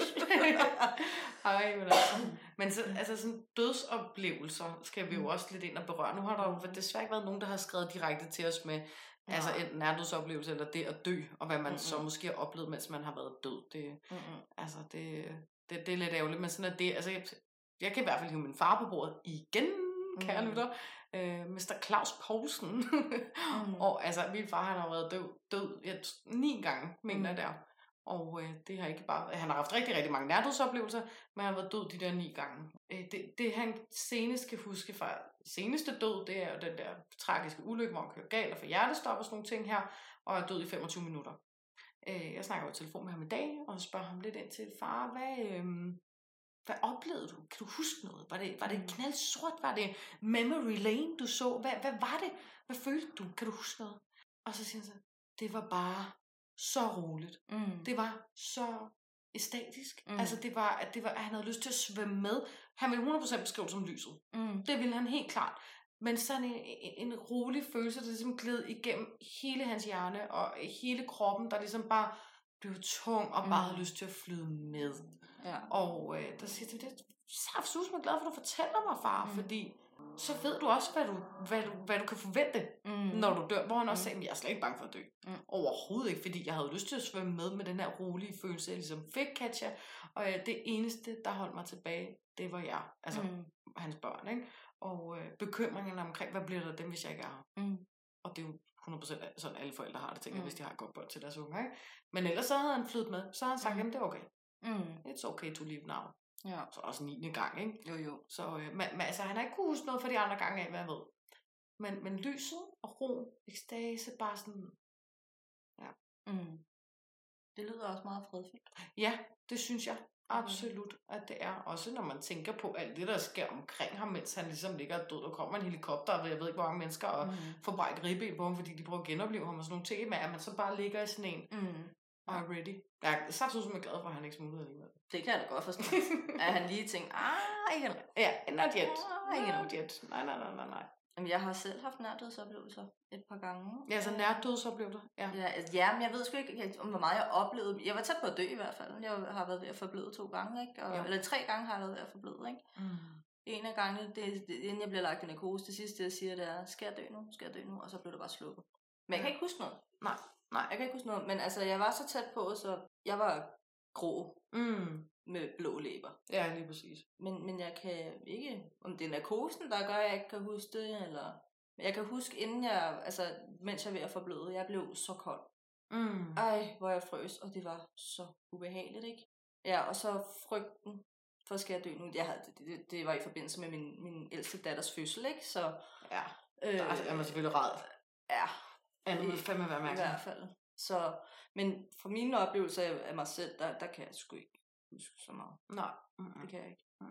Ej, men altså. Men så, altså sådan dødsoplevelser skal vi jo også lidt ind og berøre. Nu har der jo desværre ikke været nogen, der har skrevet direkte til os med, altså Nej. enten nærdødsoplevelse eller det at dø, og hvad man Mm-mm. så måske har oplevet, mens man har været død. Det, Mm-mm. altså, det, det, det er lidt ærgerligt, men sådan er det. Altså, jeg, jeg kan i hvert fald hive min far på bordet igen, kære Mm. lytter. Øh, Mr. Claus Poulsen. Mm. og altså, min far han har været død, død t- ni gange, mener jeg Mm. der. Og øh, det har ikke bare... Han har haft rigtig, rigtig mange nærdødsoplevelser, men han har været død de der ni gange. Øh, det, det, han senest kan huske fra seneste død, det er jo den der tragiske ulykke, hvor han kører galt og får hjertestop og sådan nogle ting her, og er død i 25 minutter. Øh, jeg snakker jo i telefon med ham i dag, og spørger ham lidt ind til, far, hvad, øh, hvad oplevede du? Kan du huske noget? Var det, var det Mm. knaldsort? Var det memory lane, du så? Hvad, hvad var det? Hvad følte du? Kan du huske noget? Og så siger han så, det var bare så roligt. Mm. Det var så æstetisk. Mm. Altså det var, at det var, at han havde lyst til at svømme med. Han ville 100% beskrive som lyset. Mm. Det ville han helt klart. Men sådan en, en, en rolig følelse, der ligesom gled igennem hele hans hjerne og hele kroppen, der ligesom bare blev tung og bare Mm. havde lyst til at flyde med. Ja. Og øh, der siger det er saftsus, men glad for, at du fortæller mig, far, mm. Fordi så ved du også, hvad du, hvad du, hvad du kan forvente, Mm. når du dør. Hvor han også Mm. sagde, at jeg er slet ikke bange for at dø. Mm. Overhovedet ikke, fordi jeg havde lyst til at svømme med med den her rolige følelse, jeg ligesom fik, Katja. Og øh, det eneste, der holdt mig tilbage, det var jeg. Altså Mm. hans børn, ikke? Og øh, bekymringen omkring, hvad bliver der dem, hvis jeg ikke er her? Mm. Og det er jo 100% sådan alle forældre har det, tænker Mm. hvis de har godt bånd til deres unger, ikke? Men ellers så havde han flyttet med. Så havde han sagt, Mm. jamen det er okay. Mm. It's okay to leave now. Ja. Så også 9. gang, ikke? Jo, jo. Så øh, men, men, altså, han har ikke kunne huske noget for de andre gange af, hvad jeg ved. Men, men lyset og ro, ekstase, bare sådan, Mm. Det lyder også meget fredfyldt. ja, det synes jeg absolut, at det er. Også når man tænker på alt det, der sker omkring ham, mens han ligesom ligger død, og kommer en helikopter, og jeg ved ikke, hvor mange mennesker, og Mm. får bare et ribben på ham, fordi de prøver at genopleve ham og sådan nogle ting, men at man så bare ligger i sådan en, Mm. Og er ready. Jeg er sagt som jeg er glad for, at han ikke smuttede alligevel. Det kan jeg da godt forstå. at han lige tænkte, ah, ikke Ja, not yet. Ah, ikke Not yet. Nej, nej, nej, nej, nej. Jamen, jeg har selv haft nærdødsoplevelser et par gange. Ja, så nærdødsoplevelser. Ja. Ja, altså, ja, men jeg ved sgu ikke, om hvor meget jeg oplevede. Jeg var tæt på at dø i hvert fald. Jeg har været ved at forbløde to gange, ikke? Og, Ja. eller tre gange har jeg været ved at forbløde, ikke? Mm. En af gangene, det, det, inden jeg bliver lagt i narkose, det sidste, jeg siger, det er, skal jeg dø nu? Skal jeg dø nu? Og så blev det bare slukket. Men jeg kan ikke huske noget. Nej, nej. Jeg kan ikke huske noget, men altså, jeg var så tæt på, så jeg var grå Mm. med blå læber. Ja, lige præcis. Men, men jeg kan ikke, om det er narkosen, der gør, at jeg ikke kan huske det, eller... Men jeg kan huske, inden jeg, altså, mens jeg var ved at forbløde, jeg blev så kold. Mm. Ej, hvor jeg frøs, og det var så ubehageligt, ikke? Ja, og så frygten for, skal jeg dø nu? Jeg havde, det, det, det var i forbindelse med min, min ældste datters fødsel, ikke? Så, Ja, øh, der er man selvfølgelig ræd. ja, Andet vil fandme være i mærkeligt. hvert fald. Så, men fra mine oplevelser af mig selv, der, der kan jeg sgu ikke huske så meget. Nej. Mm. Det kan jeg ikke. Mm.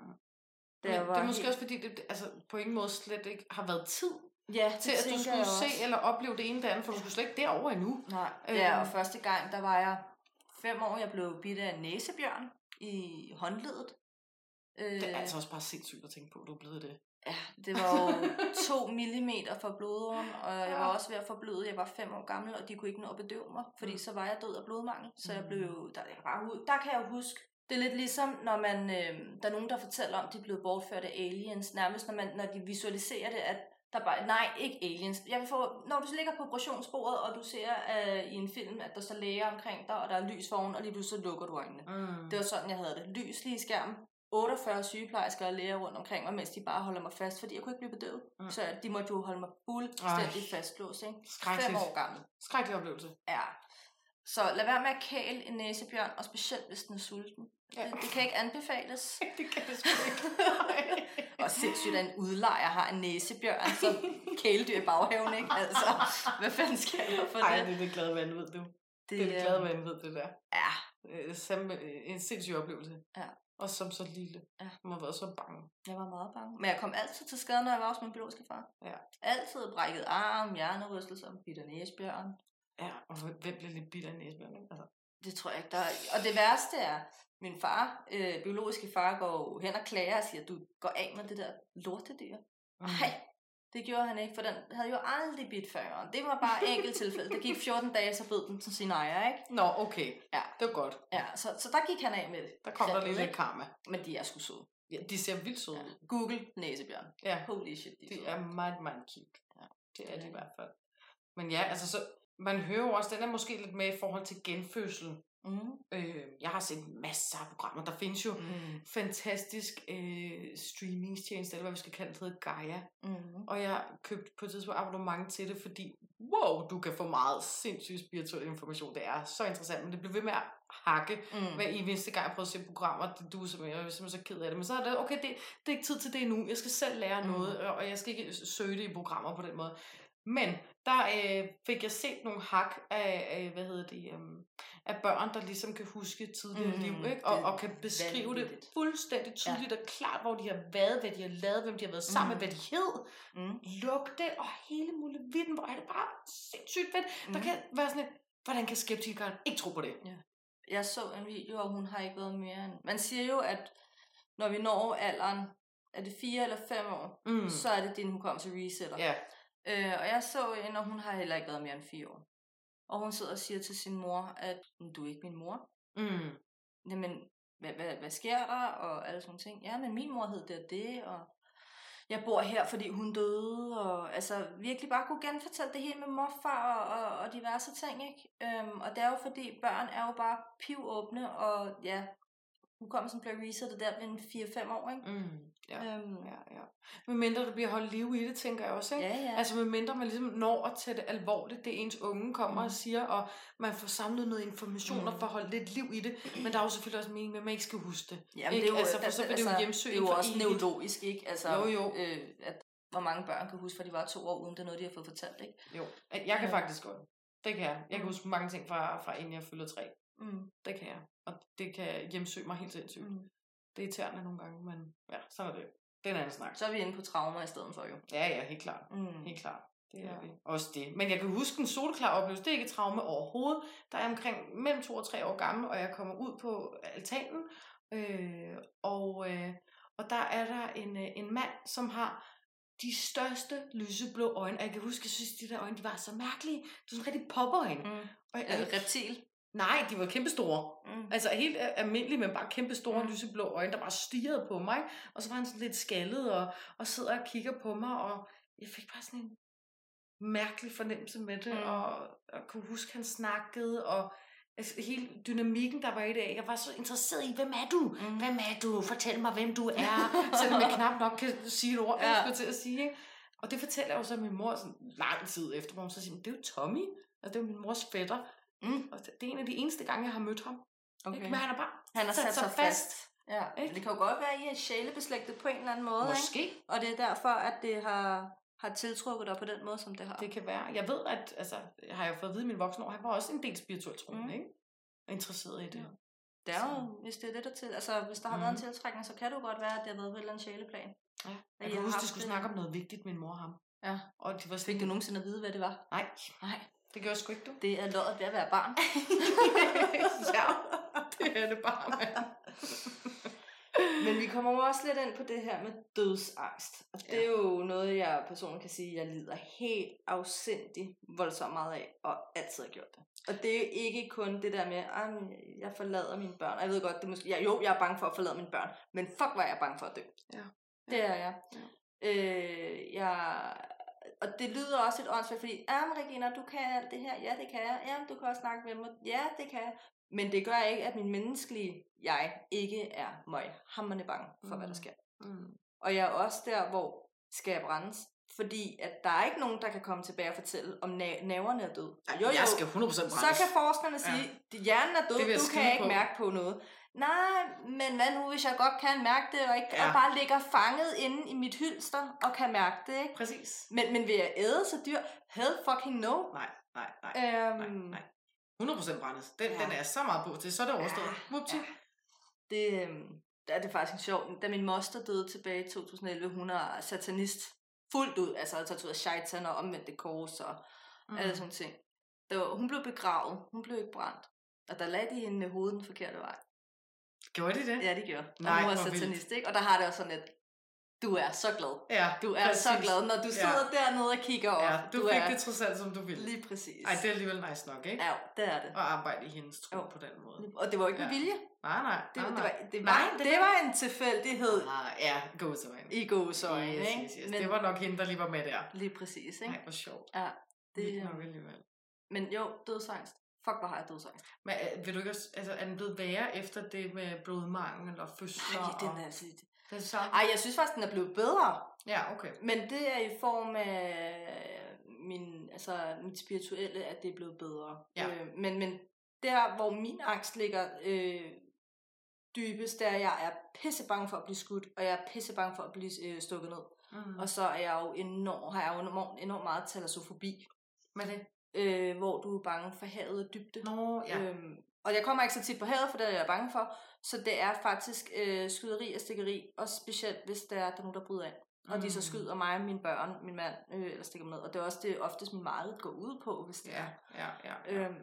Men jeg var det er måske helt- også fordi, det det- altså, på ingen måde slet ikke har været tid Ja, til, det at du skulle se eller opleve det ene det andet, for du skulle slet ikke derover endnu. Nej, Øhm. ja, og første gang, der var jeg fem år, jeg blev bidt af en næsebjørn i håndledet. Øh, Det er altså også bare sindssygt at tænke på, at du er blevet det. Ja, det var jo to millimeter fra blodåren, og jeg var også ved at forbløde. Jeg var fem år gammel, og de kunne ikke nå at bedøve mig, fordi Mm. så var jeg død af blodmangel. Så jeg Mm. blev, der, jeg hu- der kan jeg huske, det er lidt ligesom, når man, øh, der er nogen, der fortæller om, at de er blevet bortført af aliens. Nærmest når, man, når de visualiserer det, at der bare, nej, ikke aliens. Jeg vil få, når du så ligger på operationsbordet, og du ser øh, i en film, at der står læger omkring dig, og der er lys foran, og lige pludselig så lukker du øjnene. Mm. Det var sådan, jeg havde det. Lys lige i skærmen. 48 sygeplejersker og læger rundt omkring mig, mens de bare holder mig fast, fordi jeg kunne ikke blive bedøvet. Mm. Så de måtte jo holde mig fuldstændig fastlåst. Ikke? Skrækkeligt. Fem år gammel. Skrækkelig oplevelse. Ja. Så lad være med at kæle en næsebjørn, og specielt hvis den er sulten. Ja. Det, det kan ikke anbefales. det kan det sgu ikke. og så sindssygt, at en udlejer har en næsebjørn som kæledyr i baghaven, ikke? Altså, hvad fanden skal jeg for Ej, det? det er det glade vanvid, du. Det, det er det glade vanvid, det der. Ja, Øh, Samme, øh, en sindssyg oplevelse. Ja. Og som så lille. Ja. Man har været så bange. jeg var meget bange. Men jeg kom altid til skade, når jeg var hos min biologiske far. Ja. Altid brækket arm, hjernerystelser, bitter næsebjørn. Ja, og hvem bliver lidt næsebjørn, ikke? Altså, Det tror jeg ikke, der er. Og det værste er, min far, øh, biologiske far, går hen og klager og siger, du går af med det der lortedyr. mm. Det gjorde han ikke, for den havde jo aldrig bidt før. Det var bare enkelt tilfælde. Det gik 14 dage, så bed den til sin ejer, ikke? Nå, okay. Ja. Det var godt. Ja, så, så der gik han af med det. Der kom der lige lidt karma. Men de er sgu søde. Ja, de ser vildt søde Ja. Google næsebjørn. Ja, Holy shit, de er de søde. er meget, meget cute. Ja. Det er de i hvert fald. Men ja, altså så, man hører jo også, den er måske lidt med i forhold til genfødsel. Mm. Øh, jeg har set masser af programmer. Der findes jo Mm. fantastisk øh, streamingstjeneste, eller hvad vi skal kalde det, der hedder Gaia. Mm. Og jeg købte på et tidspunkt abonnement til det, fordi wow, du kan få meget sindssygt spirituel information. Det er så interessant, men det blev ved med at hakke Mm. hver eneste gang jeg prøvede at se programmer. Det du som jeg er simpelthen så ked af det. Men så er det, okay, det, det er ikke tid til det endnu. Jeg skal selv lære Mm. noget, og jeg skal ikke søge det i programmer på den måde. Men der øh, fik jeg set nogle hak af, af hvad hedder det, um, af børn, der ligesom kan huske tidligere Mm, liv, ikke? Og, og kan beskrive det fuldstændig tydeligt ja. og klart, hvor de har været, hvad de har lavet, hvem de har været sammen med, Mm. hvad de hed, Mm. lugte og hele muligheden, hvor er det bare sindssygt fedt. Mm. Der Mm. kan være sådan et, hvordan kan skeptikeren ikke tro på det? Jeg så en video, og hun har ikke været mere end... Man siger jo, at når vi når alderen, er det fire eller fem år, Mm. så er det din hukommelse resetter. Ja. Øh, og jeg så en, og hun har heller ikke været mere end fire år. Og hun sidder og siger til sin mor, at "Men du er ikke min mor. Mm. Jamen, hvad, hvad, hvad sker der? Og alle sådan ting. Ja, men min mor hed det og det, og jeg bor her, fordi hun døde, og altså virkelig bare kunne genfortælle det hele med morfar og, og, og diverse ting, ikke? Øhm, og det er jo fordi, børn er jo bare pivåbne, og ja, hukommelsen bliver resettet der ved en 4-5 år, ikke? Mm. Ja. Øhm, ja, ja. Men mindre der bliver holdt liv i det, tænker jeg også, ikke? ja, ja. Altså med mindre man ligesom når at tage det alvorligt, det ens unge kommer mm. og siger, og man får samlet noget information mm. og får holdt lidt liv i det. Men der er jo selvfølgelig også mening med, at man ikke skal huske det. Jamen, ikke? det er jo, altså, for så vil det jo hjemsøge Det er jo også evigt. neurologisk, ikke? Altså, Jo, jo. Øh, at hvor mange børn kan huske, for de var to år, uden det er noget, de har fået fortalt, ikke? Jo, jeg kan Ja. faktisk godt. Det kan jeg. Jeg kan Mm. huske mange ting fra, fra inden jeg fylder tre. Mm. Det kan jeg. Og det kan hjemsøge mig helt sindssygt. Mm. Det er irriterende nogle gange, men ja, sådan er det. Det er en anden snak. Så er vi inde på traumer i stedet for, jo. Ja, ja, helt klart. Mm. Helt klart. Det er Ja. vi. Også det. Men jeg kan huske en solklar oplevelse. Det er ikke et traume overhovedet. Der er omkring mellem to og tre år gammel, og jeg kommer ud på altanen. Øh, og, øh, og der er der en, øh, en mand, som har de største lyseblå øjne. Og jeg kan huske, jeg synes, de der øjne, de var så mærkelige. Det var sådan rigtig popøjne. Mm. Og jeg, Øh, reptil. Nej, de var kæmpestore. Mm. Altså helt almindelige, men bare kæmpe store Mm. lyseblå øjne, der bare stirrede på mig. Og så var han sådan lidt skaldet og, og sidder og kigger på mig, og jeg fik bare sådan en mærkelig fornemmelse med det, Mm. og, og kunne huske, han snakkede, og altså, hele dynamikken, der var i det, jeg var så interesseret i, hvem er du? Mm. Hvem er du? Fortæl mig, hvem du er. Selvom jeg knap nok kan sige et ord, ja. Jeg skulle til at sige. Ikke? Og det fortæller jeg jo så min mor sådan lang tid efter, hvor hun så siger, "Men det er jo Tommy. Altså, det er jo min mors fætter. Mm. Og det er en af de eneste gange, jeg har mødt ham. Okay. Ikke? Men han er bare Han har sat sig fast. Ja, Ikke? det kan jo godt være, at I er sjælebeslægtet på en eller anden måde, ikke? Måske. Og det er derfor, at det har, har tiltrukket dig på den måde, som det har. Det kan være. Jeg ved, at altså, jeg har jo fået at vide i min voksne år, han var også en del spirituelt troende, Mm. mm. ikke? Og interesseret i det. Ja. Det er jo, hvis det er det, der til... Altså, hvis der har Mhm. været en tiltrækning, så kan det jo godt være, at det har været på et eller andet sjæleplan. Ja. Jeg har kan huske, de skulle det. snakke om noget vigtigt, min mor og ham. Ja. Og det var sådan, Fik du nogensinde at vide, hvad det var? Nej, Nej. Det gjorde sgu ikke, du. Det er løjet ved at være barn. ja, det er det bare, mand. Men vi kommer jo også lidt ind på det her med dødsangst. Og det er jo noget, jeg personligt kan sige, jeg lider helt afsindig voldsomt meget af, og altid har gjort det. Og det er jo ikke kun det der med, at jeg forlader mine børn. Og jeg ved godt, det måske, ja, jo, jeg er bange for at forlade mine børn, men fuck, er jeg bange for at dø. Ja. Det er jeg. Ja. Øh, jeg og det lyder også lidt åndssvagt, fordi, ja, men Regina, du kan alt det her. Ja, det kan jeg. Ja, du kan også snakke med mig. Ja, det kan jeg. Men det gør ikke, at min menneskelige jeg ikke er møg hammerne bange for, mm. hvad der Mm. sker. Mm. Og jeg er også der, hvor skal jeg brændes. Fordi at der er ikke nogen, der kan komme tilbage og fortælle, om na- naverne er død. Jeg skal 100% brændes. Så kan forskerne sige, at hjernen er død, du kan ikke på. mærke på noget. Nej, men hvad nu, hvis jeg godt kan mærke det, og ikke Ja. ja. og bare ligger fanget inde i mit hylster, og kan mærke det, ikke? Præcis. Men, men vil jeg æde så dyr? Hell fucking no. Nej, nej, nej. Øhm, nej, nej. 100% brændes. Den, Ja. den er så meget på til, så er det overstået. Ja, Whoopty. ja. Det, øhm, der er det faktisk en sjov. Da min moster døde tilbage i 2011, hun er satanist fuldt ud, altså har tatoveret shaitan og omvendt det kors og mm. alle sådan ting. Det var, hun blev begravet, hun blev ikke brændt. Og der lagde de hende hovedet den forkerte vej. Gjorde de det? Ja, det gjorde. Og Nej, hun var vildt. satanist, ikke? Og der har det også sådan et, du er så glad. Ja, Du er præcis. så glad, når du Ja. sidder dernede og kigger op. Ja, du, du fik er det trods alt, som du ville. lige præcis. Ej, det er alligevel nice nok, ikke? Ja, det er det. At arbejde i hendes tro Jo. på den måde. Og det var ikke med Ja. vilje. Nej, nej, Det, nej, det, nej. var, det, Nej, var, det det var- en tilfældighed Ah, ja, gåsøjne. i gåsøjne, yes, ikke? yes, yes. Men Det var nok hende, der lige var med der. lige præcis, ikke? Nej, hvor sjovt. Ja, det, Vildt øhm, nok alligevel. Men jo, dødsangst. Fuck, hvor har jeg dødsangst. Men øh, vil du ikke også, altså, er den blevet værre efter det med blodmangel og fødsler? Nej, den er altså samme? Ej, jeg synes faktisk, den er blevet bedre. Ja, okay. Men det er i form af min, altså, mit spirituelle, at det er blevet bedre. Ja. Øh, men, men der, hvor min angst ligger øh, dybest, der er, jeg er pisse bange for at blive skudt, og jeg er pisse bange for at blive øh, stukket ned. Mm. Og så er jeg jo enormt, har jeg jo enormt, enormt meget talassofobi, Hvad det? øh, hvor du er bange for havet og dybde. Nå, ja. Øhm, og jeg kommer ikke så tit på havet, for det er jeg bange for. Så det er faktisk øh, skyderi og stikkeri, og specielt hvis der er, der er nogen, der bryder ind. Og de så Mm. skyder mig mine børn, min mand, øh, eller stikker mig ned. Og det er også det, oftest min mareridt går ud på, hvis det Ja, er. ja, ja. ja. Øhm,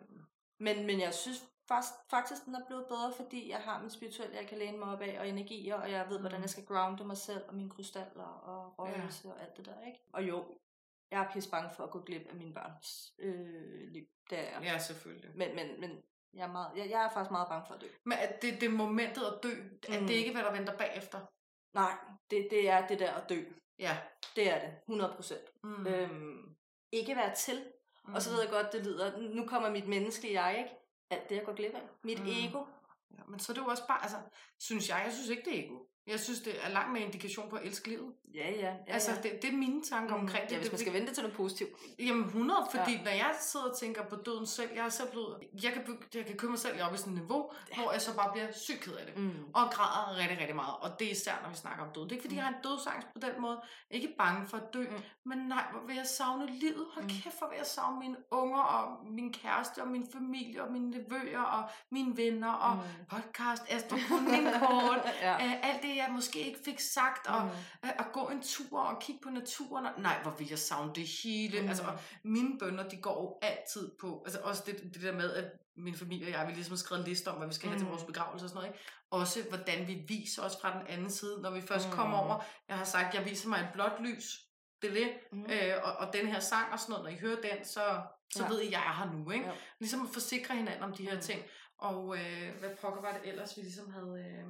men, men jeg synes faktisk, faktisk, den er blevet bedre, fordi jeg har min spirituelle, jeg kan læne mig op af, og energier, og jeg ved, hvordan Mm. jeg skal grounde mig selv, og mine krystaller, og røgelse, og alt det der, ikke? Og jo, jeg er pisse bange for at gå glip af mine børns øh, liv. Det er jeg. Ja, selvfølgelig. Men, men, men jeg, er meget, jeg, jeg er faktisk meget bange for at dø. Men at det, det er momentet at dø, at Mm. det ikke er, hvad der venter bagefter. Nej, det, det er det der at dø. Ja. Det er det, 100 procent. Mm. Mm. Øhm, ikke være til. mm. Og så ved jeg godt, det lyder, nu kommer mit menneske jeg, ikke? Alt det, jeg går glip af. Mit Mm. mm. ego. Ja, men så er det jo også bare, altså, synes jeg, jeg synes ikke, det er ego. Jeg synes, det er langt mere indikation på at elske livet. Ja, ja. ja, Altså, ja. det, det er mine tanker Mm. omkring det. Ja, hvis man skal vente til noget positivt. Jamen 100, fordi ja. når jeg sidder og tænker på døden selv, jeg er selv blevet, jeg kan, jeg kan købe mig selv op i sådan et niveau, ja. hvor jeg så bare bliver sygt ked af det. Mm. Og græder rigtig, rigtig meget. Og det er især, når vi snakker om død. Det er ikke, fordi Mm. jeg har en dødsangst på den måde. Jeg er ikke bange for at dø. Mm. Men nej, hvor vil jeg savne livet. Hold Mm. kæft, hvor vil jeg savne mine unger, og min kæreste, og min familie, og mine nevøer, og mine venner, og Mm. podcast, Astro Kort. ja. Uh, alt det, jeg måske ikke fik sagt, og Mm. uh, at gå en tur og kigge på naturen. Og, nej, hvor vil jeg savne det hele. Mm. Altså, og mine bønder, de går jo altid på, altså også det, det der med, at min familie og jeg, vi ligesom skrevet en liste om, hvad vi skal have til Mm. vores begravelse og sådan noget, ikke? Også hvordan vi viser os fra den anden side, når vi først Mm. kommer over. Jeg har sagt, jeg viser mig et blåt lys. Det er det. Mm. Øh, og, og den her sang og sådan noget, når I hører den, så, så Ja. ved I, at jeg er her nu. Ikke? Ja. Ligesom at forsikre hinanden om de her Mm. ting. Og øh, hvad pokker var det ellers, vi ligesom havde... Øh,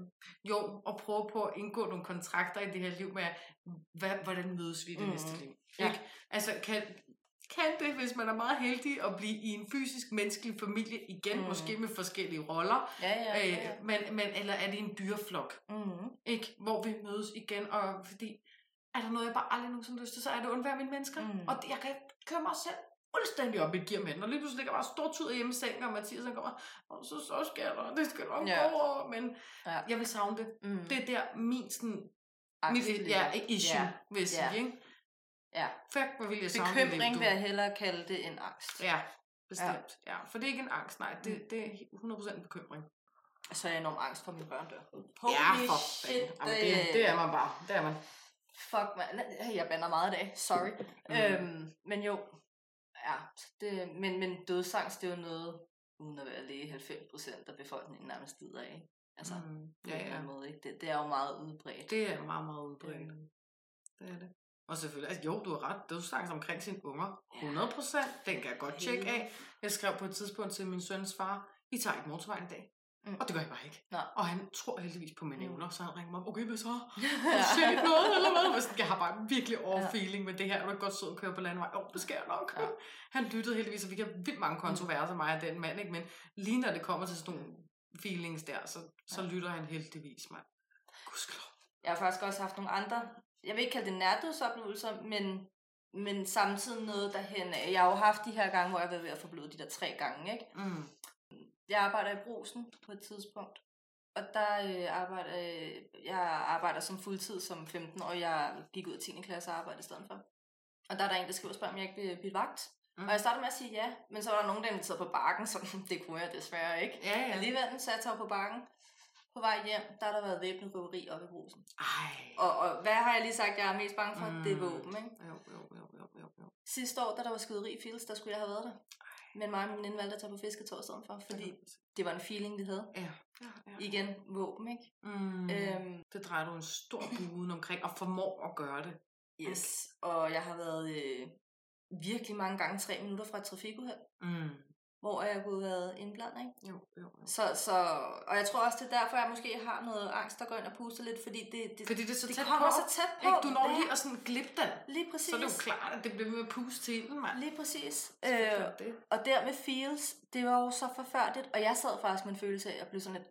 jo, at prøve på at indgå nogle kontrakter i det her liv med, hvad, hvordan mødes vi i det Mm. næste liv. Ja. Ikke? Altså, kan, kan det, hvis man er meget heldig, at blive i en fysisk menneskelig familie igen, Mm. måske med forskellige roller, Ja, ja, ja. ja. øh, men, men, eller er det en dyreflok, Mm. ikke? hvor vi mødes igen, og fordi er der noget, jeg bare aldrig nogensinde lyst til, så er det at undvære mine mennesker. Mm. Og det- jeg kan køre mig selv fuldstændig op i et gear med den. Og lige pludselig ligger bare stor tid hjemme i sengen, og Mathias han kommer, og så, så skal der, det skal nok Ja. gå over. Men Ja. jeg vil savne det. Mm. Det er der min sådan, mit, ja, issue, Ja. vil jeg sige. Ja. Ikke? Ja. Fuck, hvor vil jeg savne det Bekymring liv, vil jeg hellere kalde det end angst. Ja, bestemt. Ja. ja. For det er ikke en angst, nej. Mm. Det, det er 100% en bekymring. Så er jeg enormt angst for, at mine børn dør. ja, Holy for shit. Jamen, det, det er man bare. Det er man. Fuck, man. Jeg bander meget i dag. Sorry. Mm. Øhm, men jo, ja, det, men, men dødsangst, det er jo noget, uden at være læge, 90% af befolkningen nærmest lider af. Altså, Mm. på Ja, ja. anden måde, ikke? Det, det er jo meget udbredt. Det er meget, meget udbredt. Øhm, Det er det. Og selvfølgelig, altså jo, du har ret, dødsangst omkring sine unger. 100 procent, den kan jeg godt tjekke af. Jeg skrev på et tidspunkt til min søns far, I tager ikke motorvejen i dag. Mm. Og det gør jeg bare ikke. Nej. Og han tror heldigvis på mine Mm. evner, så han ringer mig op, okay, hvad så? Har du set noget, eller hvad? Jeg har bare virkelig over-feeling med det her. Er du godt sidde og køre på landevej? Jo, det jeg nok. Ja. Han lyttede heldigvis, og vi har vildt mange kontroverser, mig og den mand, ikke? Men lige når det kommer til sådan nogle feelings der, så, så Ja. lytter han heldigvis, mand. Gudskelov. Jeg har faktisk også haft nogle andre, jeg vil ikke kalde det nærdødsoplevelser, men, men samtidig noget derhen af. Jeg har jo haft de her gange, hvor jeg har været ved at få blod de der tre gange, ikke? Mm. Jeg arbejder i brusen på et tidspunkt. Og der øh, arbejder øh, jeg arbejder som fuldtid som 15 og jeg gik ud af 10. klasse og arbejdede i stedet for. Og der er der en, der skriver og spørger, om jeg ikke vil blive vagt. Mm. Og jeg startede med at sige ja, men så var der nogen, der inviterede på bakken, så det kunne jeg desværre ikke. Ja, ja. Alligevel, så jeg tager på bakken. På vej hjem, der har der været væbnet røveri oppe i brusen. Ej. Og, og hvad har jeg lige sagt, jeg er mest bange for? Mm. Det er våben, ikke? Jo, jo, jo, jo, jo, jo. Sidste år, da der var skyderi i Fields, der skulle jeg have været der. Men mig og min veninde valgte at tage på fisketår i stedet for, fordi det var en feeling, vi havde. Ja. ja, ja. Igen, våben, ikke? Mm. Øhm. Det drejer du en stor bue omkring, og formår at gøre det. Yes, og jeg har været øh, virkelig mange gange tre minutter fra et trafikuheld, Mm. Hvor jeg kunne have været indblandet, ikke? Jo, jo, jo. Så, så, og jeg tror også, det er derfor, jeg måske har noget angst, der går ind og puster lidt, fordi det, det, Fordi det er så det tæt kommer på. så tæt på. Ikke? Du når det lige at sådan glippe den. Lige præcis. Så er det jo klart, at det bliver med at puste til ilden, mand. Lige præcis. Øh, det. og der med feels, det var jo så forfærdeligt, og jeg sad faktisk med en følelse af at blive sådan lidt,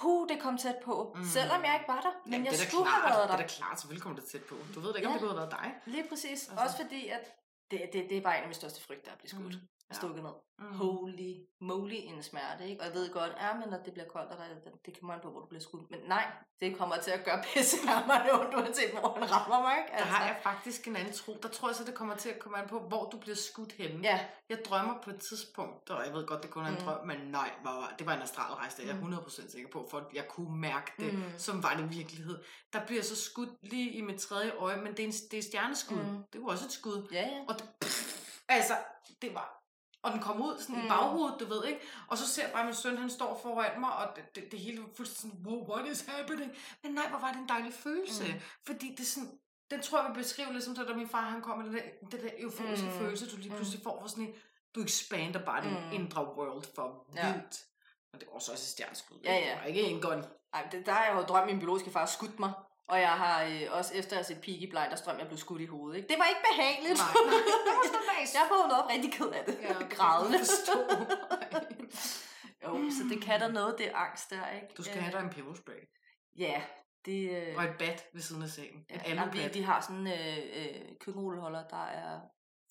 hu, det kom tæt på, Mm. selvom jeg ikke var der, men Jamen, jeg det skulle klart, have været Det der. er da klart, selvfølgelig kommer det tæt på. Du ved da ikke, om Ja. det kunne have været dig. Lige præcis. Altså. Også fordi, at det, det, det er bare en af mine største frygter at blive skudt. Mm. Mm. Ja. Stukket ned. Mm. Holy moly en smerte, ikke? Og jeg ved godt, ja, men når det bliver koldt, og der, det, det kommer an på, hvor du bliver skudt. Men nej, det kommer til at gøre pisse nærmere ondt, uanset hvor han rammer mig, ikke? Der har jeg faktisk en anden tro. Der tror jeg så, det kommer til at komme an på, hvor du bliver skudt henne. Ja, Jeg drømmer på et tidspunkt, og jeg ved godt, det kun er en Mm. drøm, men nej, var, det var en astralrejse, det er jeg Mm. 100% sikker på, for jeg kunne mærke det, Mm. som var det virkelighed. Der bliver så skudt lige i mit tredje øje, men det er, en, det er stjerneskud. Mm. Det var også et skud. ja, ja. Og det, altså, det var... Og den kom ud sådan mm. i Mm. baghovedet, du ved, ikke? Og så ser jeg bare, at min søn, han står foran mig, og det, det, det hele var fuldstændig sådan, wow, what is happening? Men nej, hvor var det en dejlig følelse. Mm. Mm. Fordi det er sådan, den tror jeg vil beskrive ligesom, så da min far han kom med den der, den der euforiske mm. Mm. følelse, du lige Mm. pludselig får for sådan en, du expander bare din Mm. indre world for Ja. vildt. Og det var også også et stjerneskud. Ja, ikke? ja. Det var ikke en gun. Ej, det, der har jeg jo drømt, min biologiske far skudt mig. Og jeg har øh, også efter at have set Peaky Blinders drømt, at jeg blev skudt i hovedet. Ikke? Det var ikke behageligt. Nej, nej, det jeg vågnede op rigtig ked af det. Ja, det Grædende. jo, så det kan der noget, det er angst der, ikke? Du skal have dig en peberspray. Ja, det... Øh, Og et bat ved siden af sengen. Et ja, andet jamen, vi, vi har sådan en øh, øh, køkkenrulleholder, der er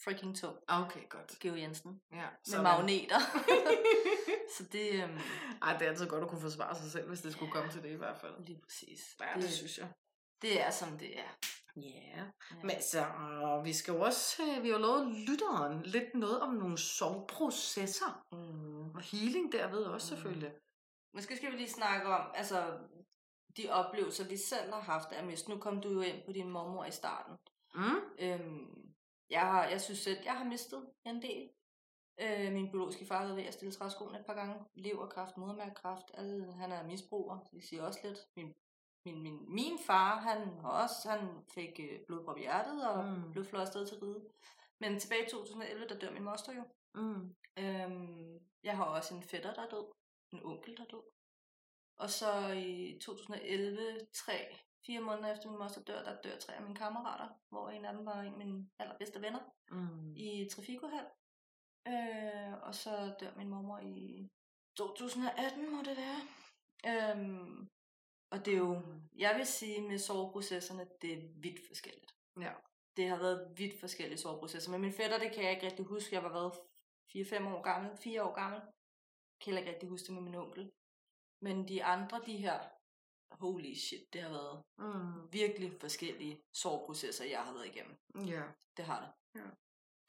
freaking tung. Okay, godt. Geo Jensen. Ja, Med magneter. så det... Øh, Ej, det er altid godt at kunne forsvare sig selv, hvis det skulle komme til det i hvert fald. lige præcis. Ja, det synes jeg. Det er, som det er. Ja. Ja. Men så, vi skal jo også, øh, vi har lovet lytteren lidt noget om nogle soveprocesser. Mm. Og healing derved også Mm. selvfølgelig. Måske skal vi lige snakke om, altså, de oplevelser, vi selv har haft af at miste. Nu kom du jo ind på din mormor i starten. Mm. Øhm, jeg, har, jeg synes selv, jeg har mistet en del. Øh, min biologiske far har været ved at stille træskoen et par gange. Leverkræft, modermærkekræft, alle, han er misbruger. Det siger også lidt. Min, min, min, min far, han også, han fik øh, blodprop i hjertet og Mm. blev flået afsted til ride. Men tilbage i 2011, der dør min moster jo. Mm. Øhm, jeg har også en fætter, der er død. En onkel, der er død. Og så i 2011, tre, fire måneder efter min moster dør, der dør tre af mine kammerater, hvor en af dem var en af mine allerbedste venner Mm. i Trafikohal. Øh, og så dør min mormor i 2018, må det være. Øhm, og det er jo, jeg vil sige med soveprocesserne, det er vidt forskelligt. Ja. Det har været vidt forskellige soveprocesser. Men min fætter, det kan jeg ikke rigtig huske. Jeg var været 4-5 år gammel, 4 år gammel. Jeg kan heller ikke rigtig huske det med min onkel. Men de andre, de her, holy shit, det har været Mm. virkelig forskellige soveprocesser, jeg har været igennem. Ja. Det har det. Ja.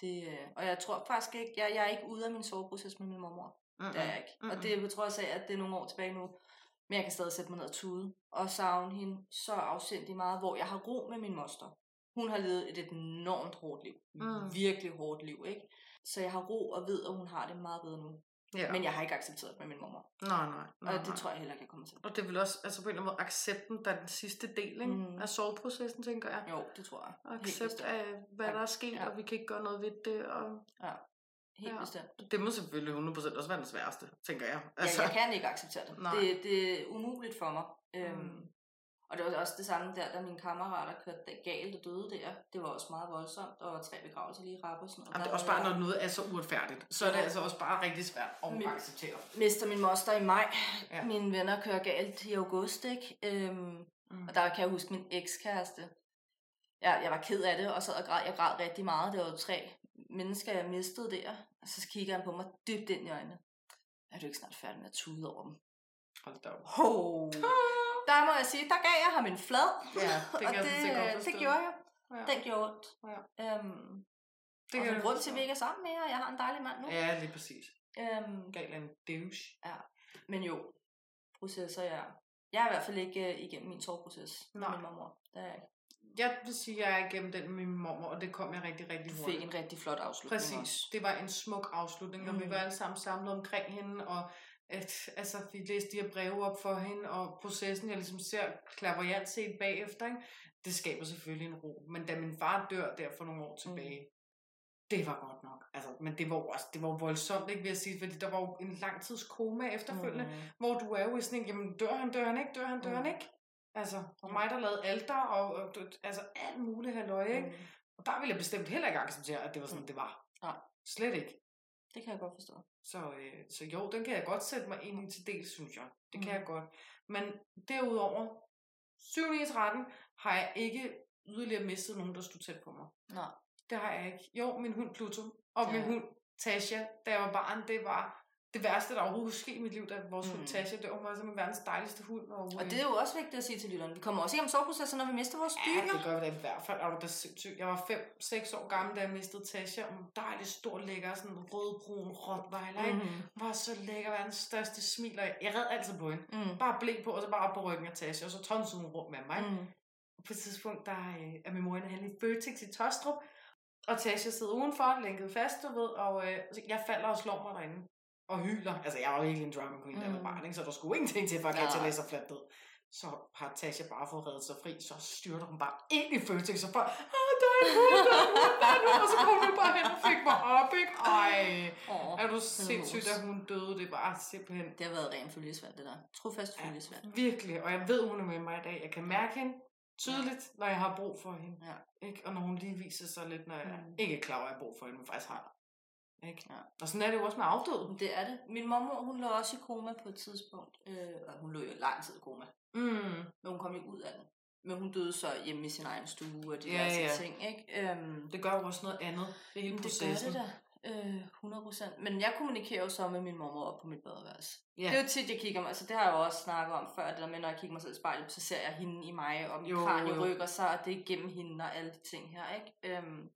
det øh, og jeg tror faktisk ikke, jeg, jeg er ikke ude af min soveproces med min mormor. Mm. Det er jeg ikke. Mm-mm. Og det på trods af, at det er nogle år tilbage nu. Men jeg kan stadig sætte mig ned og tude og savne hende så afsindig meget, hvor jeg har ro med min moster. Hun har levet et enormt hårdt liv. Mm. Virkelig hårdt liv, ikke? Så jeg har ro og ved, at hun har det meget bedre nu. Ja. Men jeg har ikke accepteret det med min mormor. Nej, nej. nej, Og det nej. tror jeg heller ikke, jeg kommer til. Og det vel også, altså på en eller anden måde, accepten, der er den sidste del ikke? Mm. af soveprocessen, tænker jeg. Jo, det tror jeg. Helt Accept af, hvad der er sket, Ja. og vi kan ikke gøre noget ved det. Og Helt Ja. bestemt. det må selvfølgelig 100% også være den sværeste, tænker jeg. Altså, jeg kan ikke acceptere det. Nej. det. Det er umuligt for mig. Øhm, Mm. og det var også det samme der, da mine kammerater kørte galt og døde der. Det var også meget voldsomt, og tre begravelser lige i rap og sådan noget. Jamen, det er også bare, når noget er så uretfærdigt, så er det Ja. altså også bare rigtig svært at Men- acceptere. mister min moster i maj. Ja. Ja. Mine venner kører galt i august, ikke? Øhm, Mm. og der kan jeg huske min ekskæreste. Jeg, jeg var ked af det, og sad og græd. Jeg græd rigtig meget. Det var jo tre mennesker, jeg mistede der. Og så kigger han på mig dybt ind i øjnene. Er du ikke snart færdig med at tude over dem? Hold da op. Ho. Der må jeg sige, der gav jeg ham en flad. Ja, det og det, det forstå. gjorde jeg. Ja. Den gjorde ondt. Ja. Øhm, Det og kan så grund til, at vi ikke er sammen mere, og jeg har en dejlig mand nu. Ja, lige præcis. Øhm, Gal en douche. men jo, processer, jeg, jeg er i hvert fald ikke uh, igennem min soveproces med min mormor. Der er jeg ikke. Jeg vil sige, at jeg er igennem den med min mormor, og det kom jeg rigtig, rigtig Du hurtigt. fik en rigtig flot afslutning Præcis. også. Det var en smuk afslutning, og mm. vi Mm. var alle sammen samlet omkring hende, og at, altså, vi læste de her breve op for hende, og processen, jeg ligesom ser klaverjant set bagefter, ikke? det skaber selvfølgelig en ro. Men da min far dør der for nogle år tilbage, mm. det var godt nok. Altså, men det var også, det var voldsomt, ikke, vil jeg sige, fordi der var jo en langtids koma efterfølgende, mm. Mm. hvor du er jo sådan en, jamen dør han, dør han ikke, dør han, dør mm. han Mm. ikke. Altså, og mig, der lavede alter, og, og altså alt muligt halløj, ikke? Mm. Og der ville jeg bestemt heller ikke acceptere, at det var sådan, Mm. det var. Nej. Slet ikke. Det kan jeg godt forstå. Så, øh, så jo, den kan jeg godt sætte mig ind i til del, synes jeg. Det kan Mm. jeg godt. Men derudover, 7 9 13 har jeg ikke yderligere mistet nogen, der stod tæt på mig. Nej. Det har jeg ikke. Jo, min hund Pluto og Ja. min hund Tasha, da jeg var barn, det var det værste, der overhovedet ske i mit liv, da vores mm. hund Mm. Tasha, det var simpelthen verdens dejligste hund. Og, Og det er jo også vigtigt at sige til lytterne. Vi kommer også igennem soveprocesser, når vi mister vores Ja, dyr. det gør vi da i hvert fald. Er du da sindssygt. Jeg var 5-6 år gammel, da jeg mistede Tasha. En dejlig, stor, lækker, sådan rødbrun rottweiler, ikke? Mm. Var så lækker, verdens største smil, og jeg- red altid på hende. Mm. Bare blæk på, og så bare op på ryggen af Tasha, og så tonsede hun rundt med mig. Mm. Mm. På et tidspunkt, der øh, er min mor inde og i Føtex i Tostrup, og Tasha sidder udenfor, lænket fast, du ved, og øh, jeg falder og slår mig derinde. Og hyler. Altså, jeg var virkelig en drama queen, da jeg var Mm. barn, ikke? så der skulle ingenting til, for at jeg til at Nej. læse sig fladt ned. Så har Tasha bare fået reddet sig fri, så styrter hun bare ind i Føtex, og bare, ah, der er en hund, der er en hund, der er en hund, og så kom hun bare hen og fik mig op, ikke? Ej, Åh, er du sindssygt, at hun døde, det var simpelthen Det har været ren følgesvand, det der. Trofast følgesvand. Virkelig, og jeg ved, hun er med mig i dag. Jeg kan mærke hende tydeligt, når jeg har brug for hende. Ja. Ikke? Og når hun lige viser sig lidt, når jeg Mm. ikke er klar at jeg har brug for hende, men faktisk har. Ikke? Ja. Og sådan er det jo også med afdøden. Det er det. Min mormor, hun lå også i koma på et tidspunkt. Øh, og hun lå jo lang tid i koma. Mm. Men hun kom ikke ud af den. Men hun døde så hjemme i sin egen stue og Ja, diverse ja. ting, ikke? Øhm, Det gør jo også noget andet. Det er hele men det processen. gør det da. Øh, 100%. Men jeg kommunikerer jo så med min mormor op på mit badeværelse. Ja. Det er jo tit, jeg kigger mig. Altså, det har jeg jo også snakket om før, det der med, når jeg kigger mig selv i spejlet, så ser jeg hende i mig, og min Jo, kranie jo. rykker sig, og det er gennem hende og alle de ting her, ikke? Øhm,